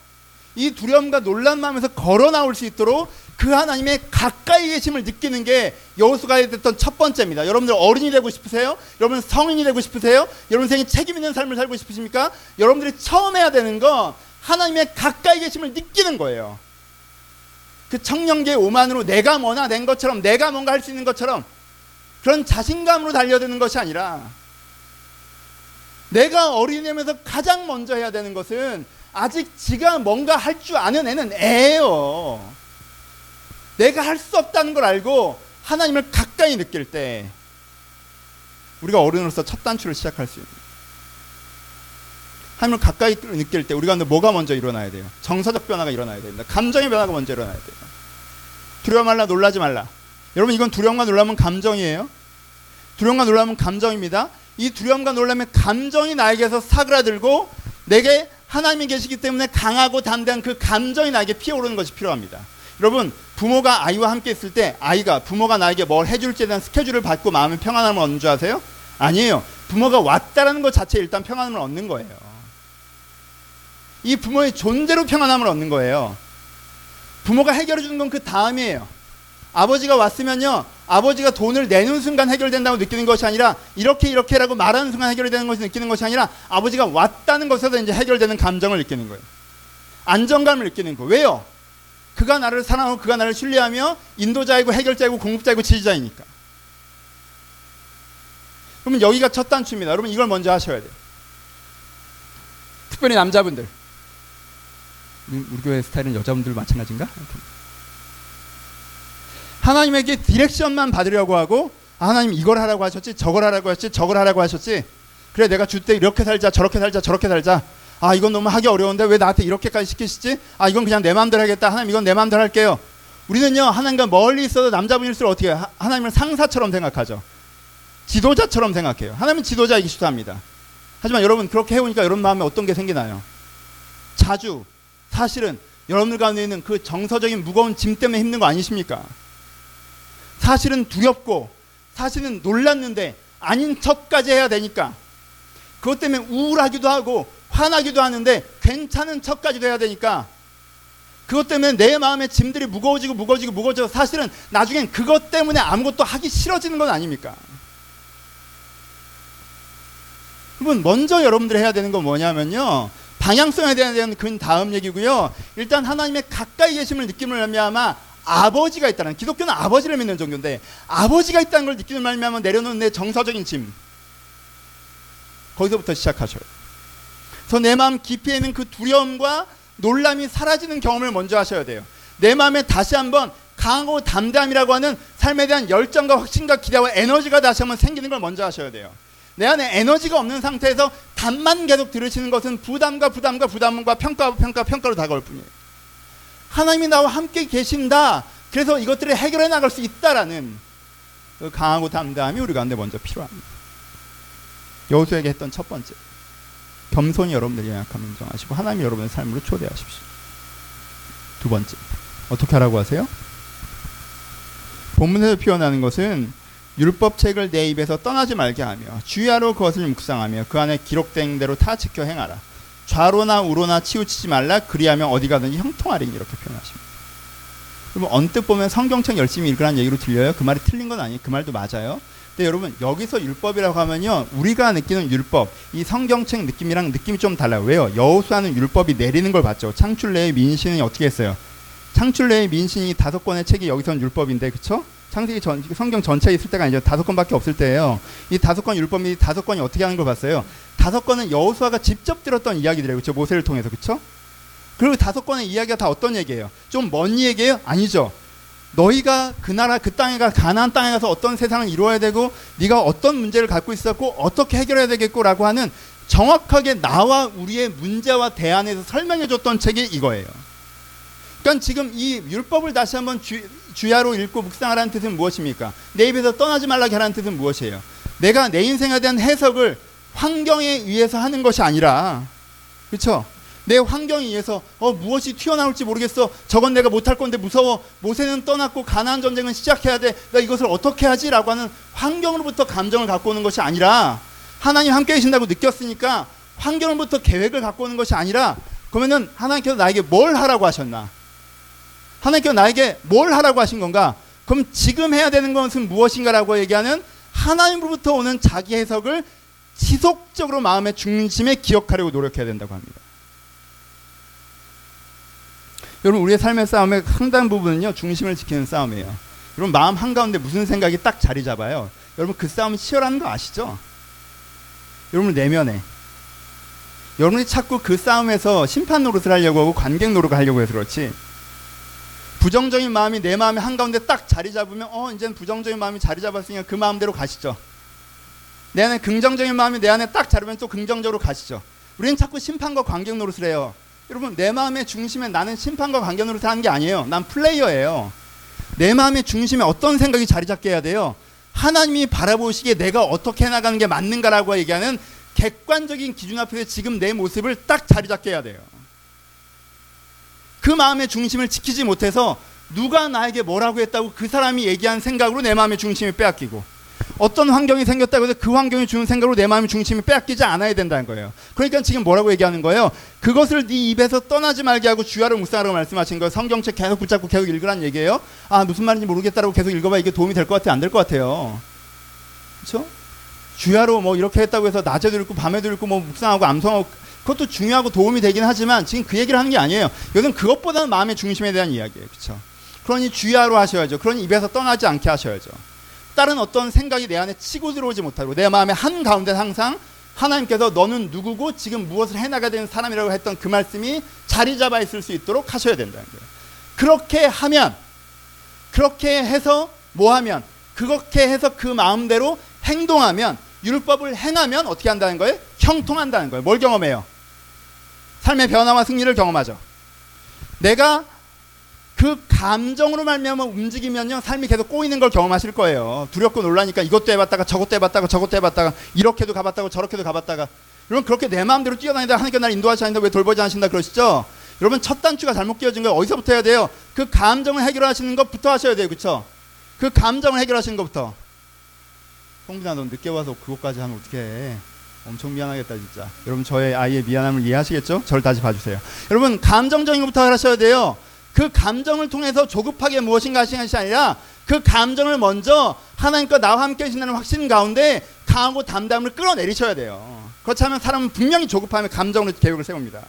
이 두려움과 놀란 마음에서 걸어 나올 수 있도록 그 하나님의 가까이 계심을 느끼는 게 여호수아가 됐던 첫 번째입니다. 여러분들 어른이 되고 싶으세요? 여러분 성인이 되고 싶으세요? 여러분 생에 책임 있는 삶을 살고 싶으십니까? 여러분들이 처음 해야 되는 건 하나님의 가까이 계심을 느끼는 거예요. 그 청년기의 오만으로 내가 뭐나 낸 것처럼 내가 뭔가 할 수 있는 것처럼 그런 자신감으로 달려드는 것이 아니라 내가 어린애면서 가장 먼저 해야 되는 것은 아직 지가 뭔가 할 줄 아는 애는 애예요. 내가 할 수 없다는 걸 알고 하나님을 가까이 느낄 때 우리가 어른으로서 첫 단추를 시작할 수 있는 하나님을 가까이 느낄 때 우리가 뭐가 먼저 일어나야 돼요? 정서적 변화가 일어나야 됩니다. 감정의 변화가 먼저 일어나야 돼요. 두려워 말라 놀라지 말라. 여러분 이건 두려움과 놀라면 감정이에요. 두려움과 놀라면 감정입니다. 이 두려움과 놀람의 감정이 나에게서 사그라들고 내게 하나님이 계시기 때문에 강하고 담대한 그 감정이 나에게 피어오르는 것이 필요합니다. 여러분 부모가 아이와 함께 있을 때 아이가 부모가 나에게 뭘 해줄지에 대한 스케줄을 받고 마음의 평안함을 얻는 줄 아세요? 아니에요. 부모가 왔다라는 것 자체에 일단 평안함을 얻는 거예요. 이 부모의 존재로 평안함을 얻는 거예요. 부모가 해결해 주는 건 그 다음이에요. 아버지가 왔으면요. 아버지가 돈을 내는 순간 해결된다고 느끼는 것이 아니라 이렇게 이렇게라고 말하는 순간 해결되는 것을 느끼는 것이 아니라 아버지가 왔다는 것에서 이제 해결되는 감정을 느끼는 거예요. 안정감을 느끼는 거. 왜요? 그가 나를 사랑하고 그가 나를 신뢰하며 인도자이고 해결자이고 공급자이고 지지자이니까. 그러면 여기가 첫 단추입니다. 여러분 이걸 먼저 하셔야 돼요. 특별히 남자분들. 우리 교회 스타일은 여자분들 마찬가지인가? 하나님에게 디렉션만 받으려고 하고 아, 하나님 이걸 하라고 하셨지 저걸 하라고 하셨지 저걸 하라고 하셨지 그래 내가 줄때 이렇게 살자 저렇게 살자 저렇게 살자 아 이건 너무 하기 어려운데 왜 나한테 이렇게까지 시키시지? 아 이건 그냥 내 마음대로 하겠다. 하나님 이건 내 마음대로 할게요. 우리는요 하나님과 멀리 있어도 남자분일수록 어떻게 해요? 하나님을 상사처럼 생각하죠. 지도자처럼 생각해요. 하나님은 지도자이기 쉽답니다. 하지만 여러분 그렇게 해오니까 여러분 마음에 어떤 게 생기나요? 자주 사실은 여러분들 가운데 있는 그 정서적인 무거운 짐 때문에 힘든 거 아니십니까? 사실은 두렵고 사실은 놀랐는데 아닌 척까지 해야 되니까 그것 때문에 우울하기도 하고 화나기도 하는데 괜찮은 척까지도 해야 되니까 그것 때문에 내 마음의 짐들이 무거워지고 무거워지고 무거워져서 사실은 나중엔 그것 때문에 아무것도 하기 싫어지는 건 아닙니까? 여러분 먼저 여러분들이 해야 되는 건 뭐냐면요. 방향성에 대한 그 다음 얘기고요. 일단 하나님의 가까이 계심을 느낌을 말미암아 아버지가 있다는 기독교는 아버지를 믿는 종교인데 아버지가 있다는 걸 느끼는 말미암아 내려놓은 내 정서적인 짐 거기서부터 시작하셔요. 그래서 내 마음 깊이에 있는 그 두려움과 놀람이 사라지는 경험을 먼저 하셔야 돼요. 내 마음에 다시 한번 강하고 담담이라고 하는 삶에 대한 열정과 확신과 기대와 에너지가 다시 한번 생기는 걸 먼저 하셔야 돼요. 내 안에 에너지가 없는 상태에서 답만 계속 들으시는 것은 부담과 부담과 부담과 평가와 평가 평가로 다가올 뿐이에요. 하나님이 나와 함께 계신다. 그래서 이것들을 해결해 나갈 수 있다라는 그 강하고 담담이 우리 가운데 먼저 필요합니다. 여호수에게 했던 첫 번째 겸손히 여러분들이 연약함 인정하시고 하나님 여러분의 삶으로 초대하십시오. 두 번째 어떻게 하라고 하세요? 본문에서 표현하는 것은 율법책을 내 입에서 떠나지 말게 하며 주야로 그것을 묵상하며 그 안에 기록된 대로 다 지켜 행하라. 좌로나 우로나 치우치지 말라 그리하면 어디 가든지 형통하리니 이렇게 표현하십니다. 여러분 언뜻 보면 성경책 열심히 읽으라는 얘기로 들려요. 그 말이 틀린 건 아니에요. 그 말도 맞아요. 근데 여러분 여기서 율법이라고 하면요 우리가 느끼는 율법 이 성경책 느낌이랑 느낌이 좀 달라요. 왜요? 여호수아는 율법이 내리는 걸 봤죠. 창출내의 민신이 어떻게 했어요? 창출내의 민신이 다섯 권의 책이 여기서는 율법인데 그쵸? 창세기 전 성경 전체에 있을 때가 아니죠. 다섯 권밖에 없을 때예요. 이 다섯 권 율법이 다섯 권이 어떻게 하는 걸 봤어요. 다섯 권은 여호수아가 직접 들었던 이야기들이에요. 그렇죠? 모세를 통해서 그렇죠? 그리고 다섯 권의 이야기가 다 어떤 얘기예요? 좀 먼 얘기예요? 아니죠. 너희가 그 나라 그 땅에 가 가나안 땅에 가서 어떤 세상을 이루어야 되고 네가 어떤 문제를 갖고 있었고 어떻게 해결해야 되겠고라고 하는 정확하게 나와 우리의 문제와 대안에서 설명해 줬던 책이 이거예요. 그러니까 지금 이 율법을 다시 한번 주, 주야로 읽고 묵상하라는 뜻은 무엇입니까? 내 입에서 떠나지 말라게 하라는 뜻은 무엇이에요? 내가 내 인생에 대한 해석을 환경에 의해서 하는 것이 아니라 그렇죠? 내 환경에 의해서 어 무엇이 튀어나올지 모르겠어. 저건 내가 못할 건데 무서워. 모세는 떠났고 가나안 전쟁은 시작해야 돼. 나 이것을 어떻게 하지라고 하는 환경으로부터 감정을 갖고 오는 것이 아니라 하나님 함께 계신다고 느꼈으니까 환경으로부터 계획을 갖고 오는 것이 아니라 그러면은 하나님께서 나에게 뭘 하라고 하셨나? 하나님께서 나에게 뭘 하라고 하신 건가? 그럼 지금 해야 되는 것은 무엇인가라고 얘기하는 하나님으로부터 오는 자기 해석을 지속적으로 마음의 중심에 기억하려고 노력해야 된다고 합니다. 여러분 우리의 삶의 싸움의 상당 부분은요 중심을 지키는 싸움이에요. 여러분 마음 한 가운데 무슨 생각이 딱 자리 잡아요. 여러분 그 싸움이 치열한 거 아시죠? 여러분 내면에 여러분이 자꾸 그 싸움에서 심판 노릇을 하려고 하고 관객 노릇을 하려고 해서 그렇지 부정적인 마음이 내 마음의 한가운데 딱 자리 잡으면 어 이제는 부정적인 마음이 자리 잡았으니까 그 마음대로 가시죠. 내 안에 긍정적인 마음이 내 안에 딱 자르면 또 긍정적으로 가시죠. 우리는 자꾸 심판과 관객 노릇을 해요. 여러분 내 마음의 중심에 나는 심판과 노릇을 하는 게 아니에요. 난 플레이어예요. 내 마음의 중심에 어떤 생각이 자리 잡게 해야 돼요. 하나님이 바라보시기에 내가 어떻게 나가는 게 맞는가라고 얘기하는 객관적인 기준 앞에서 지금 내 모습을 딱 자리 잡게 해야 돼요. 그 마음의 중심을 지키지 못해서 누가 나에게 뭐라고 했다고 그 사람이 얘기한 생각으로 내 마음의 중심이 빼앗기고 어떤 환경이 생겼다고 해서 그 환경이 주는 생각으로 내 마음의 중심이 빼앗기지 않아야 된다는 거예요. 그러니까 지금 뭐라고 얘기하는 거예요? 그것을 네 입에서 떠나지 말게 하고 주야로 묵상하라고 말씀하신 거예요. 성경책 계속 붙잡고 계속 읽으란 얘기예요. 아 무슨 말인지 모르겠다라고 계속 읽어봐 이게 도움이 될 것 같아요? 안 될 것 같아요? 그렇죠? 주야로 뭐 이렇게 했다고 해서 낮에도 읽고 밤에도 읽고 뭐 묵상하고 암송하고 그것도 중요하고 도움이 되긴 하지만 지금 그 얘기를 하는 게 아니에요. 이것은 그것보다는 마음의 중심에 대한 이야기예요. 그렇죠? 그러니 주야로 하셔야죠. 그러니 입에서 떠나지 않게 하셔야죠. 다른 어떤 생각이 내 안에 치고 들어오지 못하고 내 마음의 한 가운데 항상 하나님께서 너는 누구고 지금 무엇을 해나가야 되는 사람이라고 했던 그 말씀이 자리 잡아 있을 수 있도록 하셔야 된다는 거예요. 그렇게 하면 그렇게 해서 뭐 하면 그렇게 해서 그 마음대로 행동하면 율법을 행하면 어떻게 한다는 거예요? 형통한다는 거예요. 뭘 경험해요? 삶의 변화와 승리를 경험하죠. 내가 그 감정으로 말미암아 움직이면요 삶이 계속 꼬이는 걸 경험하실 거예요. 두렵고 놀라니까 이것도 해봤다가 저것도 해봤다가 저것도 해봤다가 이렇게도 가봤다고 저렇게도 가봤다가 여러분 그렇게 내 마음대로 뛰어다니다 하나님께 날 인도하지 않는다 왜 돌보지 않으신다 그러시죠? 여러분 첫 단추가 잘못 끼워진 거예요. 어디서부터 해야 돼요? 그 감정을 해결하시는 것부터 하셔야 돼요. 그렇죠? 그 감정을 해결하시는 것부터. 홍빈아 너 늦게 와서 그것까지 하면 어떻게 해? 엄청 미안하겠다 진짜. 여러분 저의 아이의 미안함을 이해하시겠죠? 저를 다시 봐주세요. 여러분 감정적인 것부터 하셔야 돼요. 그 감정을 통해서 조급하게 무엇인가 하시는 것이 아니라 그 감정을 먼저 하나님과 나와 함께 하신다는 확신 가운데 강하고 담담을 끌어내리셔야 돼요. 그렇지 않으면 사람은 분명히 조급하면 감정으로 계획을 세웁니다.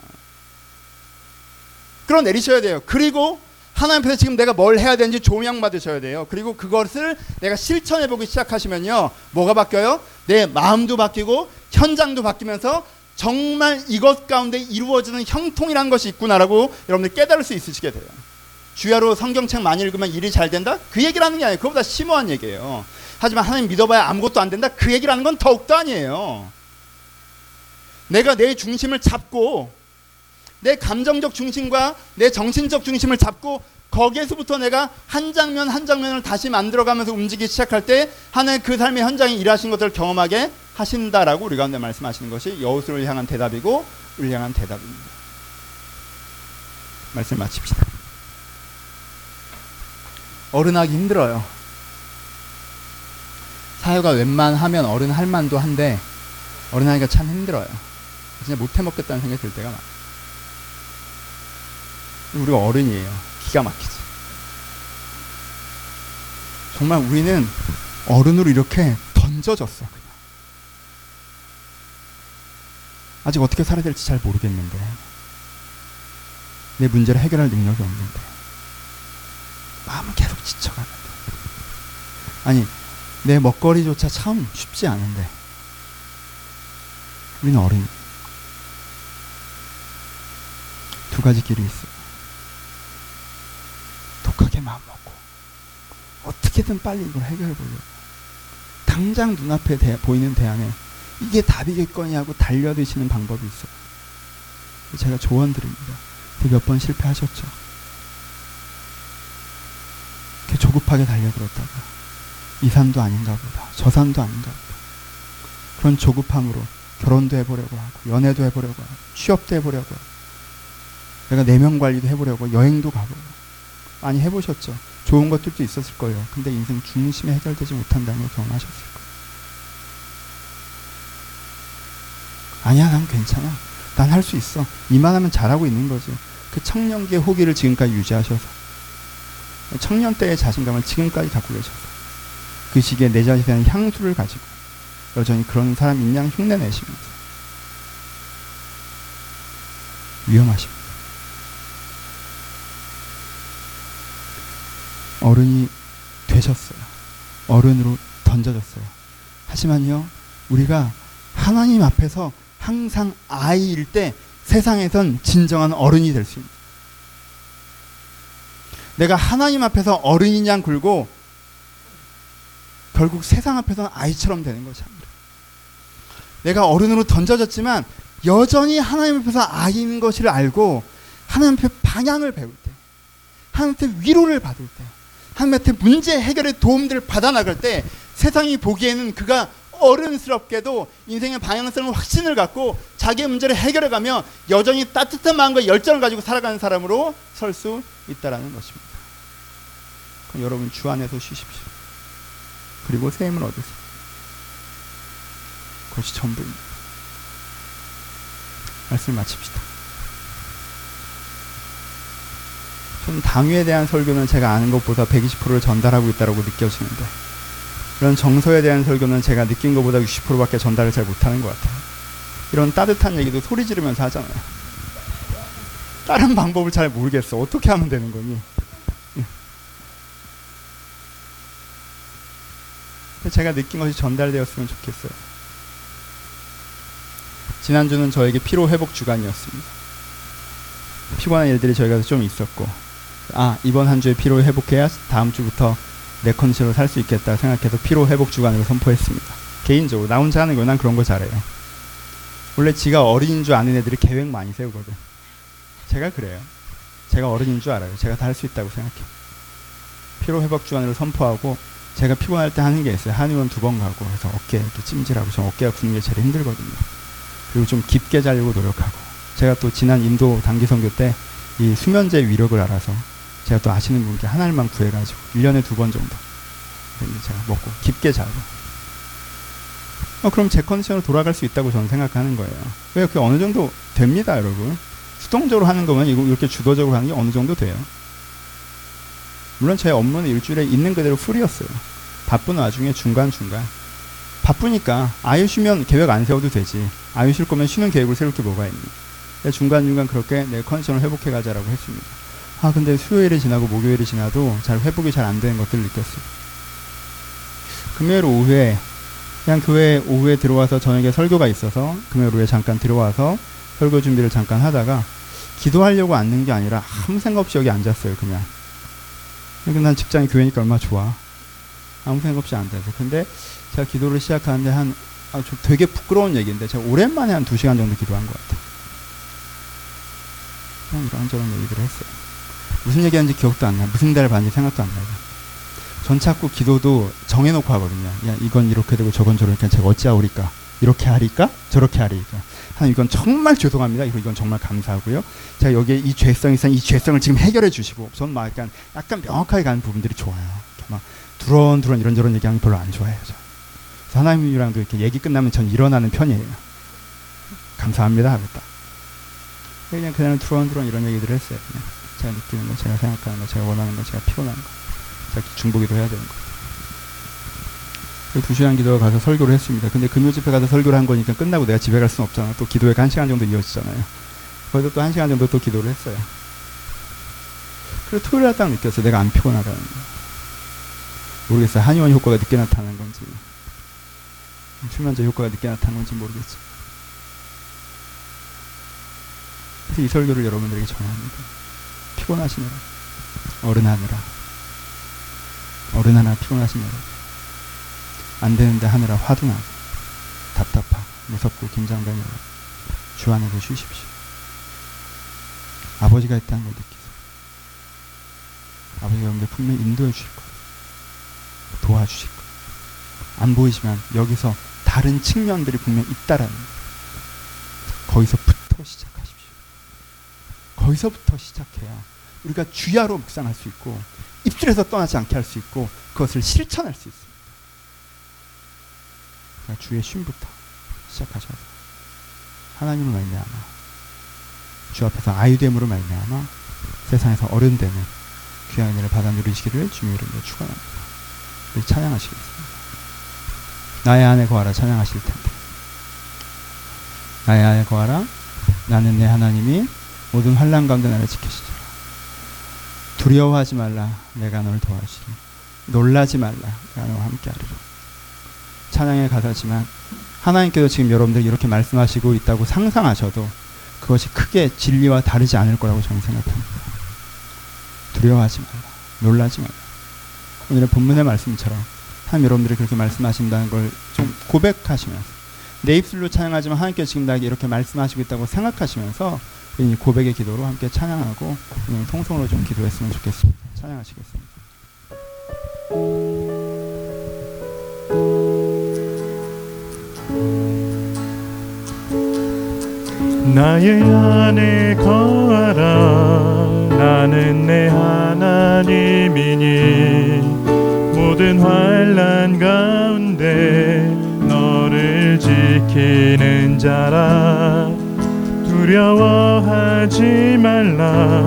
끌어내리셔야 돼요. 그리고 하나님 앞에서 지금 내가 뭘 해야 되는지 조명 받으셔야 돼요. 그리고 그것을 내가 실천해 보기 시작하시면요. 뭐가 바뀌어요? 내 마음도 바뀌고 현장도 바뀌면서 정말 이것 가운데 이루어지는 형통이라는 것이 있구나라고 여러분들 깨달을 수 있으시게 돼요. 주야로 성경책 많이 읽으면 일이 잘 된다? 그 얘기를 하는 게 아니에요. 그거보다 심오한 얘기예요. 하지만 하나님 믿어봐야 아무것도 안 된다? 그 얘기를 하는 건 더욱더 아니에요. 내가 내 중심을 잡고 내 감정적 중심과 내 정신적 중심을 잡고 거기에서부터 내가 한 장면 한 장면을 다시 만들어가면서 움직이기 시작할 때 하나님 그 삶의 현장에 일하신 것을 경험하게 하신다라고 우리 가운데 말씀하시는 것이 여호수를 향한 대답이고 우리 향한 대답입니다. 말씀 마칩시다. 어른하기 힘들어요. 사회가 웬만하면 어른 할 만도 한데 어른하기가 참 힘들어요. 진짜 못해 먹겠다는 생각이 들 때가 많아요. 우리가 어른이에요. 기가 막히지. 정말 우리는 어른으로 이렇게 던져졌어. 그냥. 아직 어떻게 살아야 될지 잘 모르겠는데. 내 문제를 해결할 능력이 없는데. 마음은 계속 지쳐가는데. 아니, 내 먹거리조차 참 쉽지 않은데. 우리는 어른. 두 가지 길이 있어요. 독하게 마음 먹고 어떻게든 빨리 이걸 해결해 보려고 당장 눈앞에 대, 보이는 대안에 이게 답이겠거니 하고 달려드시는 방법이 있어요. 제가 조언 드립니다. 몇 번 실패하셨죠. 이렇게 조급하게 달려들었다가 이 산도 아닌가 보다. 저 산도 아닌가 보다. 그런 조급함으로 결혼도 해보려고 하고 연애도 해보려고 하고 취업도 해보려고 하고 내가 내면 관리도 해보려고 여행도 가보고 많이 해보셨죠. 좋은 것들도 있었을 거예요. 근데 인생 중심에 해결되지 못한다는 걸 경험하셨을 거예요. 아니야, 난 괜찮아. 난 할 수 있어. 이만하면 잘하고 있는 거지. 그 청년기의 호기를 지금까지 유지하셔서 청년 때의 자신감을 지금까지 갖고 계셔서 그 시기에 내 자신에 대한 향수를 가지고 여전히 그런 사람 인양 흉내 내시면서 위험하십니다. 어른이 되셨어요. 어른으로 던져졌어요. 하지만요, 우리가 하나님 앞에서 항상 아이일 때 세상에선 진정한 어른이 될 수 있습니다. 내가 하나님 앞에서 어른인 양 굴고 결국 세상 앞에서는 아이처럼 되는 것입니다. 내가 어른으로 던져졌지만 여전히 하나님 앞에서 아이인 것을 알고 하나님 앞에 방향을 배울 때, 하나님 앞에 위로를 받을 때, 하나님한테 문제 해결의 도움들을 받아 나갈 때 세상이 보기에는 그가 어른스럽게도 인생의 방향성을 확신을 갖고 자기의 문제를 해결해 가며 여전히 따뜻한 마음과 열정을 가지고 살아가는 사람으로 설 수 있다라는 것입니다. 그럼 여러분 주 안에서 쉬십시오. 그리고 새 힘을 얻으세요. 그것이 전부입니다. 말씀 마칩시다. 저는 당위에 대한 설교는 제가 아는 것보다 120%를 전달하고 있다고 느껴지는데 이런 정서에 대한 설교는 제가 느낀 것보다 60%밖에 전달을 잘 못하는 것 같아요. 이런 따뜻한 얘기도 소리 지르면서 하잖아요. 다른 방법을 잘 모르겠어. 어떻게 하면 되는 거니? 제가 느낀 것이 전달되었으면 좋겠어요. 지난주는 저에게 피로 회복 주간이었습니다. 피곤한 일들이 저희가 좀 있었고 아 이번 한 주에 피로 회복해야 다음 주부터 내 컨디션으로 살 수 있겠다 생각해서 피로 회복 주간으로 선포했습니다. 개인적으로 나 혼자 하는 거 난 그런 거 잘해요. 원래 지가 어린인 줄 아는 애들이 계획 많이 세우거든. 제가 그래요. 제가 어른인 줄 알아요. 제가 다 할 수 있다고 생각해요. 피로 회복 주간으로 선포하고 제가 피곤할 때 하는 게 있어요. 한의원 두 번 가고 그래서 어깨 이렇게 찜질하고 저 어깨가 붓는 게 제일 힘들거든요. 그리고 좀 깊게 자려고 노력하고 제가 또 지난 인도 단기 선교 때 이 수면제 위력을 알아서 제가 또 아시는 분께 하나만 구해가지고 1년에 두 번 정도 제가 먹고 깊게 자고 어, 그럼 제 컨디션으로 돌아갈 수 있다고 저는 생각하는 거예요. 왜 그게 어느 정도 됩니다, 여러분. 수동적으로 하는 거면 이거 이렇게 주도적으로 하는 게 어느 정도 돼요. 물론 제 업무는 일주일에 있는 그대로 풀이었어요. 바쁜 와중에 중간중간 바쁘니까 아예 쉬면 계획 안 세워도 되지. 아예 쉴 거면 쉬는 계획을 세울 게 뭐가 있니? 중간중간 그렇게 내 컨디션을 회복해 가자라고 했습니다. 아 근데 수요일이 지나고 목요일이 지나도 잘 회복이 잘 안 되는 것들을 느꼈어요. 금요일 오후에 그냥 교회 오후에 들어와서 저녁에 설교가 있어서 금요일 오후에 잠깐 들어와서 설교 준비를 잠깐 하다가 기도하려고 앉는 게 아니라 아무 생각 없이 여기 앉았어요 그냥. 근데 난 직장이 교회니까 얼마나 좋아. 아무 생각 없이 앉아서. 근데 제가 기도를 시작하는데 한 아, 좀 되게 부끄러운 얘기인데 제가 오랜만에 한 두 시간 정도 기도한 것 같아요. 이런저런 얘기를 했어요. 무슨 얘기하는지 기억도 안 나. 무슨 대를 받는지 생각도 안 나요. 전 자꾸 기도도 정해놓고 하거든요. 야, 이건 이렇게 되고 저건 저러니까 제가 어찌하오리까? 이렇게 하리까? 저렇게 하리까? 하나님 이건 정말 죄송합니다. 이건 정말 감사하고요. 제가 여기에 이 죄성이 있어 이 죄성을 지금 해결해 주시고 전 막 약간 약간 명확하게 가는 부분들이 좋아요. 막 두런두런 이런저런 얘기하면 별로 안 좋아해요. 저. 하나님이랑도 이렇게 얘기 끝나면 전 일어나는 편이에요. 감사합니다 하겠다. 그냥 그냥 두런두런 이런 얘기들을 했어요. 그냥 제가 느끼는 거, 제가 생각하는 거, 제가 원하는 거, 제가 피곤한 거, 제가 중보기도 해야 되는 거. 두 시간 기도가 가서 설교를 했습니다. 근데 금요 집회 가서 설교를 한 거니까 끝나고 내가 집에 갈 수는 없잖아. 또 기도회가 한 시간 정도 이어지잖아요. 거기서 또 한 시간 정도 또 기도를 했어요. 그리고 토요일 날 딱 느꼈어요. 내가 안 피곤하다는 거. 모르겠어요. 한의원 효과가 늦게 나타나는 건지, 수면제 효과가 늦게 나타나는 건지 모르겠죠. 그래서 이 설교를 여러분들에게 전합니다. 피곤하시느라, 어른하느라, 어른하나 피곤하시느라. 안 되는데 하느라 화도 나고 답답하고 무섭고 긴장되느라 주 안에서 쉬십시오. 아버지가 있다는 걸 느끼세요. 아버지가 여러분들 분명히 인도해 주실 거예요. 도와주실 거예요. 안 보이지만 여기서 다른 측면들이 분명히 있다라는 거예요. 거기서부터 시작하십시오. 거기서부터 시작해야 우리가 주야로 묵상할 수 있고 입술에서 떠나지 않게 할 수 있고 그것을 실천할 수 있습니다. 그러니까 주의 쉼부터 시작하셔서 하나님을 말미암아 주 앞에서 아유됨으로 말미암아 세상에서 어른되는 귀한 은혜를 받아 누리시기를 주님 이름으로 축원합니다. 찬양하시겠습니다. 나의 안에 거하라 찬양하실 텐데 나의 안에 거하라 나는 내 하나님이 모든 환란 가운데 나를 지키시리라 두려워하지 말라 내가 널 도와주리 놀라지 말라 내가 너와 함께하리라 찬양의 가사지만 하나님께서 지금 여러분들 이렇게 말씀하시고 있다고 상상하셔도 그것이 크게 진리와 다르지 않을 거라고 저는 생각합니다. 두려워하지 말라. 놀라지 말라. 오늘의 본문의 말씀처럼 하나님 여러분들이 그렇게 말씀하신다는 걸 좀 고백하시면서 내 입술로 찬양하지만 하나님께서 지금 나에게 이렇게 말씀하시고 있다고 생각하시면서 이 고백의 기도로 함께 찬양하고 통성으로 좀 기도했으면 좋겠습니다. 찬양하시겠습니다. 나의 안에 거하라 나는 내 하나님이니 모든 환란 가운데 너를 지키는 자라 두려워하지 말라.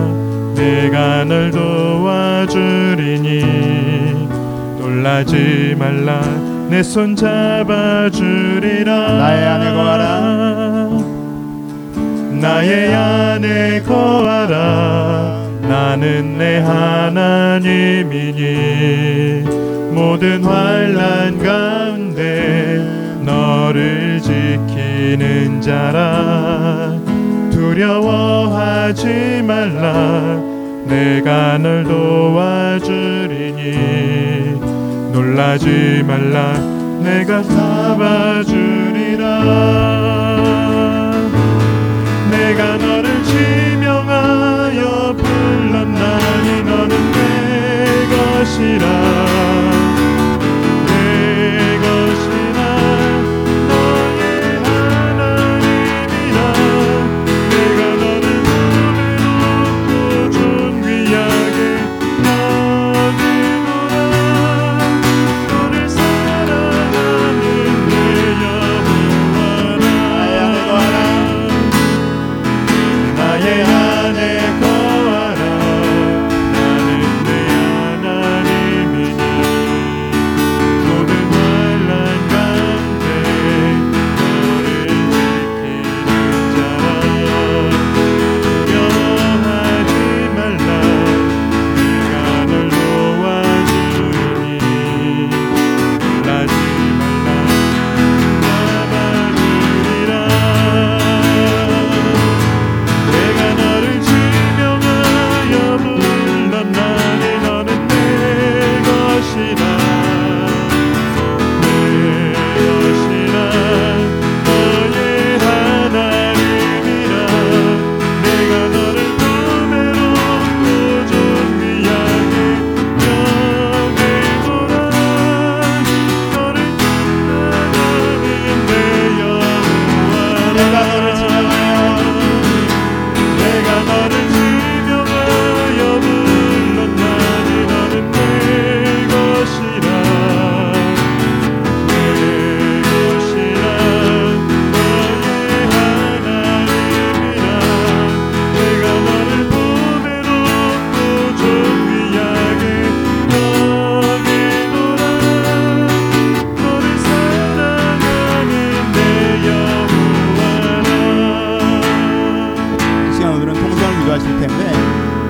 내가 널 도와주리니. 놀라지 말라. 내 손 잡아주리라. 나의 안에 거하라. 나의 안에 거하라. 나는 내 하나님이니. 모든 환란 가운데 너를 지키는 자라 두려워하지 말라. 내가 널 도와주리니. 놀라지 말라. 내가 잡아주리라. 내가 너를 지명하여 불렀나니 너는 내 것이라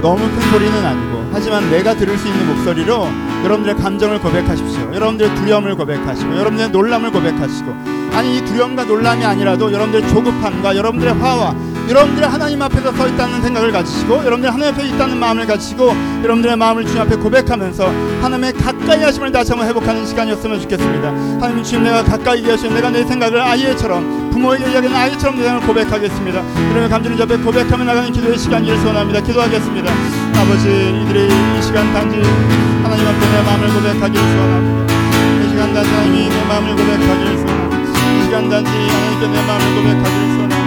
너무 큰 소리는 아니고 하지만 내가 들을 수 있는 목소리로 여러분들의 감정을 고백하십시오. 여러분들의 두려움을 고백하시고 여러분들의 놀람을 고백하시고 아니 이 두려움과 놀람이 아니라도 여러분들의 조급함과 여러분들의 화와 여러분들의 하나님 앞에서 서 있다는 생각을 가지시고 여러분들 하나님 앞에 있다는 마음을 가지시고 여러분들의 마음을 주님 앞에 고백하면서 하나님의 가까이 하심을 다시 한번 회복하는 시간이었으면 좋겠습니다. 하나님 주님 내가 가까이 계신 내가 내 생각을 아이처럼 부모에게 이야기하는 아이처럼 내 생각을 고백하겠습니다. 그러면 감주님 앞에 고백하며 나가는 기도의 시간이를 소원합니다. 기도하겠습니다. 아버지 이들의 이 시간 단지 하나님 앞에 내 마음을 고백하기를 소원합니다. 이 시간 단지 하나님이 내 마음을 고백하기를 소원합니다. 이 시간 단지 하나님께 내 마음을 고백하기를 소원합니다.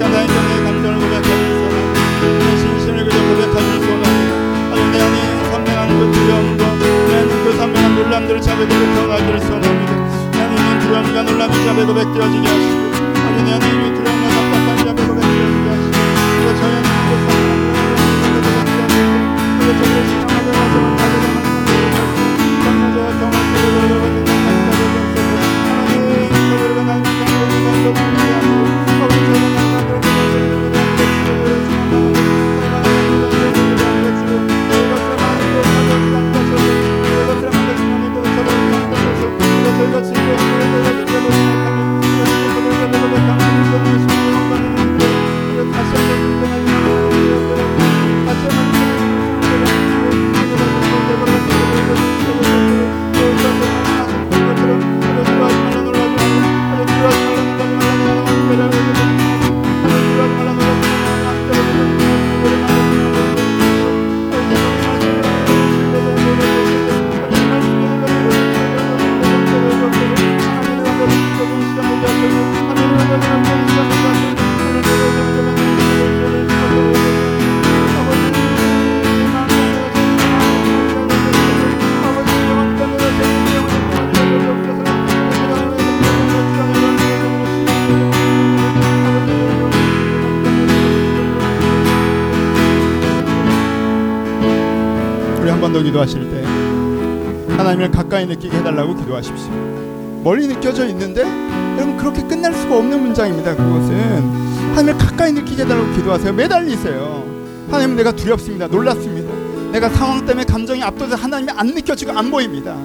이 시간 하나님께 내 감정을 고백하기를 소원합니다. 내 진심을 그저 고백하기를 소원합니다. 하나님 내 안에 선명한 그 두려움과 내 안에 그 선명한 놀람들을 잡아 고백하기를 소원합니다. 있는 두려움과 놀람이 잡아 고백되어지게 하시고 하나님 내 안에 있는 두려움과 답답함이 잡아 고백되어지게 하시고 그리고 저희 안에 그 잡아 고백되어지게 하시고 그리고 저희를 신앙하며 가져온 기도하실 때 하나님을 가까이 느끼게 해달라고 기도하십시오. 멀리 느껴져 있는데 여러분 그렇게 끝날 수가 없는 문장입니다. 그것은 하나님을 가까이 느끼게 해달라고 기도하세요. 매달리세요. 하나님 내가 두렵습니다. 놀랐습니다. 내가 상황 때문에 감정이 압도돼서 하나님이 안 느껴지고 안 보입니다.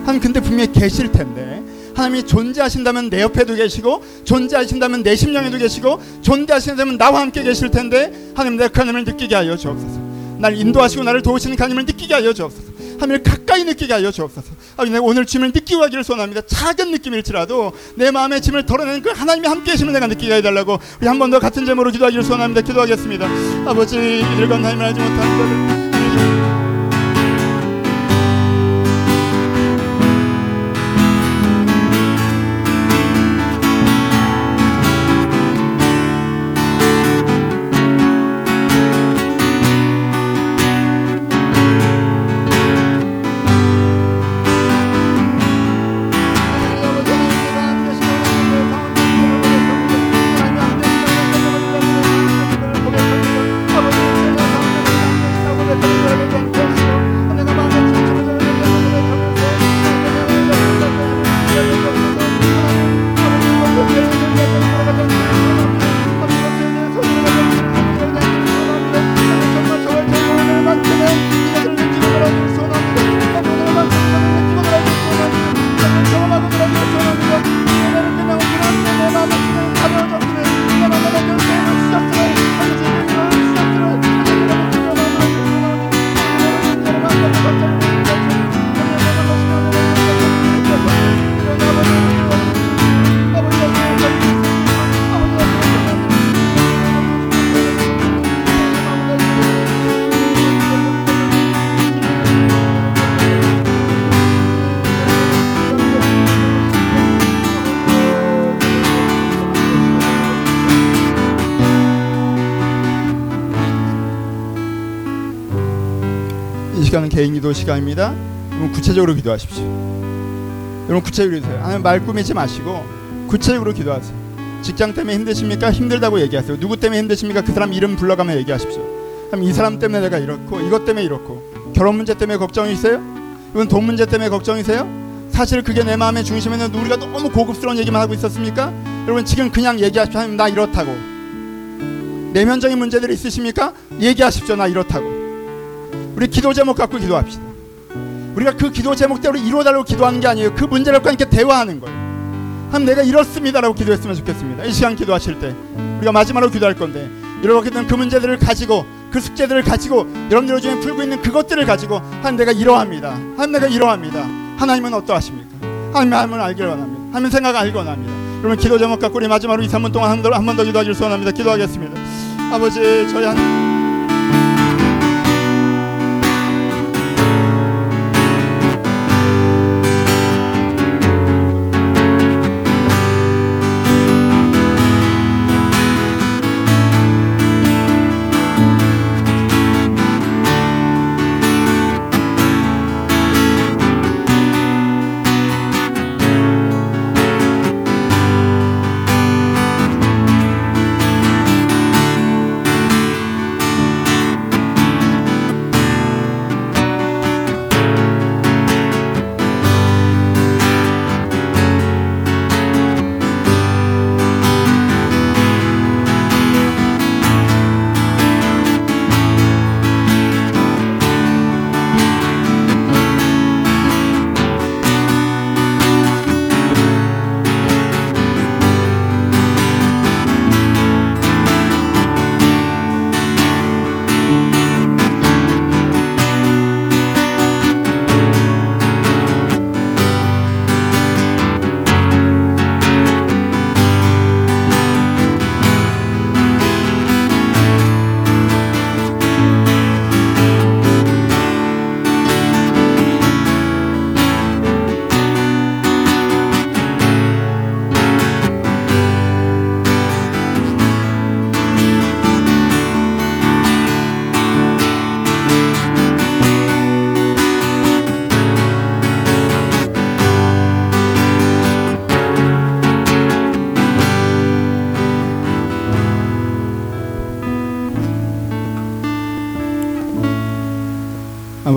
하나님 근데 분명히 계실 텐데 하나님이 존재하신다면 내 옆에도 계시고 존재하신다면 내 심령에도 계시고 존재하신다면 나와 함께 계실 텐데 하나님 내가 그 하나님을 느끼게 하여 주옵소서. 날 인도하시고 나를 도우시는 그 하나님을 느끼게 하여 주옵소서. 하나님을 가까이 느끼게 하여 주옵소서. 아, 내가 오늘 짐을 느끼고 가기를 소원합니다. 작은 느낌일지라도 내 마음의 짐을 덜어내는 그 하나님이 함께 계심을 내가 느끼게 해달라고 우리 한 번 더 같은 제목으로 기도하기를 소원합니다. 기도하겠습니다. 아버지 이들과 하나님을 알지 못하는 자들 이 시간은 개인 기도 시간입니다. 여러분 구체적으로 기도하십시오. 여러분 구체적으로 기도하세요. 하나님 말 꾸미지 마시고 구체적으로 기도하세요. 직장 때문에 힘드십니까? 힘들다고 얘기하세요. 누구 때문에 힘드십니까? 그 사람 이름 불러가며 얘기하십시오. 이 사람 때문에 내가 이렇고 이것 때문에 이렇고 결혼 문제 때문에 걱정이세요? 이건 돈 문제 때문에 걱정이세요? 사실 그게 내 마음의 중심에 있는 우리가 너무 고급스러운 얘기만 하고 있었습니까? 여러분 지금 그냥 얘기하십시오. 하나님 나 이렇다고. 내면적인 문제들이 있으십니까? 얘기하십시오. 나 이렇다고. 우리 기도 제목 갖고 기도합시다. 우리가 그 기도 제목대로 이루어달라고 기도하는 게 아니에요. 그 문제를 갖고 함께 대화하는 거예요. 한 내가 이렇습니다라고 기도했으면 좋겠습니다. 이 시간 기도하실 때 우리가 마지막으로 기도할 건데 이렇게 된그 문제들을 가지고 그 숙제들을 가지고 여러분들 중에 풀고 있는 그것들을 가지고 한 내가 이러합니다. 한 내가 이러합니다. 하나님은 어떠하십니까? 하나님의 마음을 알기를 원합니다. 하나님 생각을 알기 원합니다. 그러면 기도 제목 갖고 우리 마지막으로 2, 3분 동안 한 번 더 기도하기를 소원합니다. 기도하겠습니다. 아버지 저희 한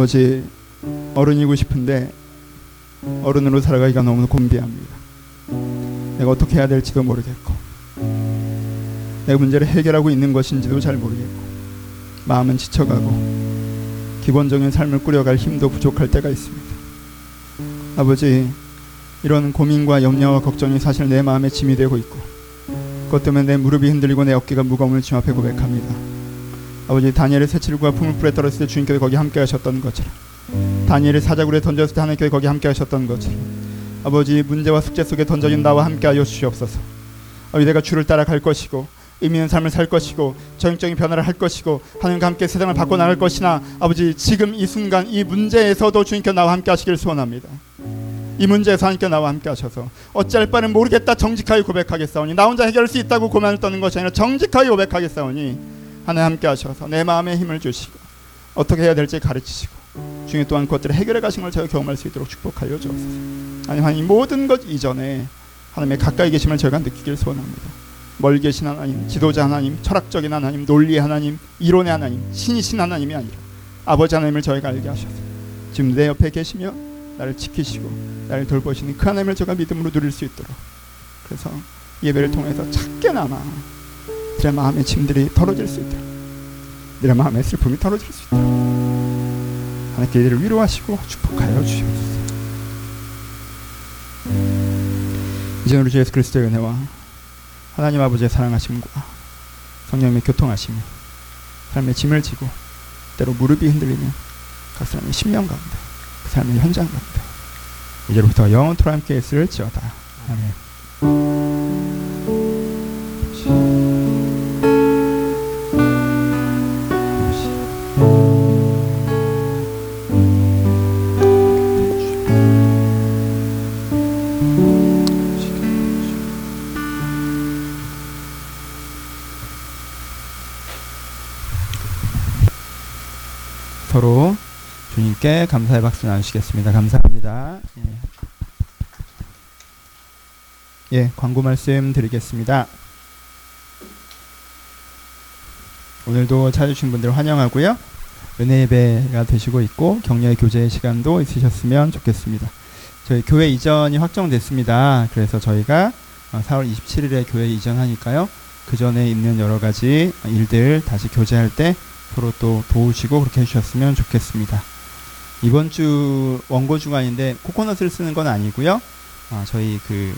아버지 어른이고 싶은데 어른으로 살아가기가 너무 곤비합니다. 내가 어떻게 해야 될지도 모르겠고 내 문제를 해결하고 있는 것인지도 잘 모르겠고 마음은 지쳐가고 기본적인 삶을 꾸려갈 힘도 부족할 때가 있습니다. 아버지 이런 고민과 염려와 걱정이 사실 내 마음에 짐이 되고 있고 그것 때문에 내 무릎이 흔들리고 내 어깨가 무거움을 주 앞에 고백합니다. 아버지 다니엘의 새치를과 풀물불에 떨어졌을 때 주님께서 거기 함께 하셨던 것처럼 다니엘의 사자굴에 던졌을 때 하나님께서 거기 함께 하셨던 것처럼 아버지 문제와 숙제 속에 던져진 나와 함께 하여 주시옵소서. 아버지 내가 주를 따라갈 것이고 의미 있는 삶을 살 것이고 정적인 변화를 할 것이고 하나님과 함께 세상을 바꿔 나갈 것이나 아버지 지금 이 순간 이 문제에서도 주님께 나와 함께 하시길 소원합니다. 이 문제에서 하나님께 나와 함께 하셔서 어찌할 바는 모르겠다 정직하게 고백하겠사오니 나 혼자 해결할 수 있다고 고만을 떠는 것이 아니라 정직하게 고백하겠사오니 하나님 함께 하셔서 내 마음에 힘을 주시고 어떻게 해야 될지 가르치시고 중에 또한 그것들을 해결해 가신 걸 저희가 경험할 수 있도록 축복하여 주옵소서. 아니 하나님 모든 것 이전에 하나님의 가까이 계심을 저희가 느끼길 소원합니다. 멀 계신 하나님, 지도자 하나님, 철학적인 하나님, 논리 하나님, 이론의 하나님, 신이신 하나님이 아니라 아버지 하나님을 저희가 알게 하셔서 지금 내 옆에 계시며 나를 지키시고 나를 돌보시는 그 하나님을 제가 믿음으로 누릴 수 있도록 그래서 예배를 통해서 작게나마 내 마음의 짐들이 덜어질 수 있도록. 내 마음의 슬픔이 덜어질 수 있도록. 하나님께 이들을 위로하시고 축복하여 주시옵소서. 이제 우리 주 예수 그리스도의 은혜와 하나님 아버지의 사랑하심과 성령의 교통하심이 삶의 짐을 지고 때로 무릎이 흔들리는 각 사람의 심령 가운데 그 삶의 현장 가운데 이제로부터 영원토록 함께 있을지어다. 아멘 감사의 박수 나누시겠습니다. 감사합니다. 예, 예 광고 말씀 드리겠습니다. 오늘도 찾아주신 분들 환영하고요. 은혜 예배가 되시고 있고 격려의 교제 시간도 있으셨으면 좋겠습니다. 저희 교회 이전이 확정됐습니다. 그래서 저희가 4월 27일에 교회 이전하니까요. 그 전에 있는 여러 가지 일들 다시 교제할 때 서로 또 도우시고 그렇게 해주셨으면 좋겠습니다. 이번 주 원고 주간인데 코코넛을 쓰는 건 아니고요. 아, 저희 그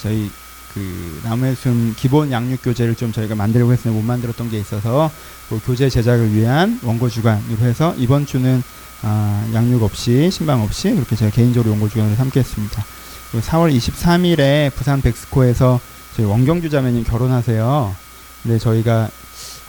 저희 그 나무의 숨 기본 양육 교재를 좀 저희가 만들려고 했는데 못 만들었던 게 있어서 그 교재 제작을 위한 원고 주간으로 해서 이번 주는 아, 양육 없이 신방 없이 그렇게 제가 개인적으로 원고 주간을 삼겠습니다. 4월 23일에 부산 백스코에서 저희 원경주 자매님 결혼하세요. 근데 저희가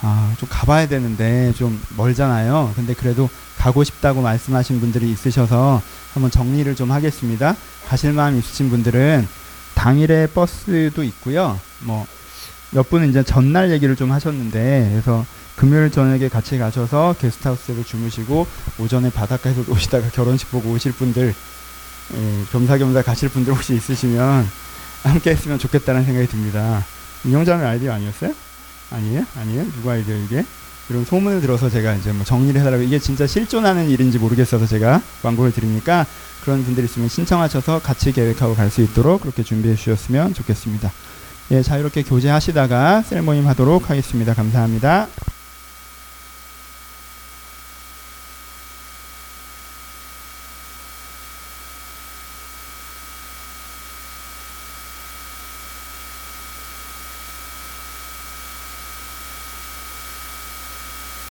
아, 좀 가봐야 되는데 좀 멀잖아요. 근데 그래도 가고 싶다고 말씀하신 분들이 있으셔서 한번 정리를 좀 하겠습니다. 가실 마음 있으신 분들은 당일에 버스도 있고요. 뭐 몇 분은 이제 전날 얘기를 좀 하셨는데 그래서 금요일 저녁에 같이 가셔서 게스트하우스에서 주무시고 오전에 바닷가에서 오시다가 결혼식 보고 오실 분들 예, 겸사겸사 가실 분들 혹시 있으시면 함께 했으면 좋겠다는 생각이 듭니다. 인형자매 아이디어 아니었어요? 아니에요? 아니에요? 누구 아이디어 이게? 이런 소문을 들어서 제가 이제 뭐 정리를 해달라고 이게 진짜 실존하는 일인지 모르겠어서 제가 광고를 드리니까 그런 분들 있으면 신청하셔서 같이 계획하고 갈 수 있도록 그렇게 준비해 주셨으면 좋겠습니다. 예, 자유롭게 교제하시다가 셀 모임 하도록 하겠습니다. 감사합니다.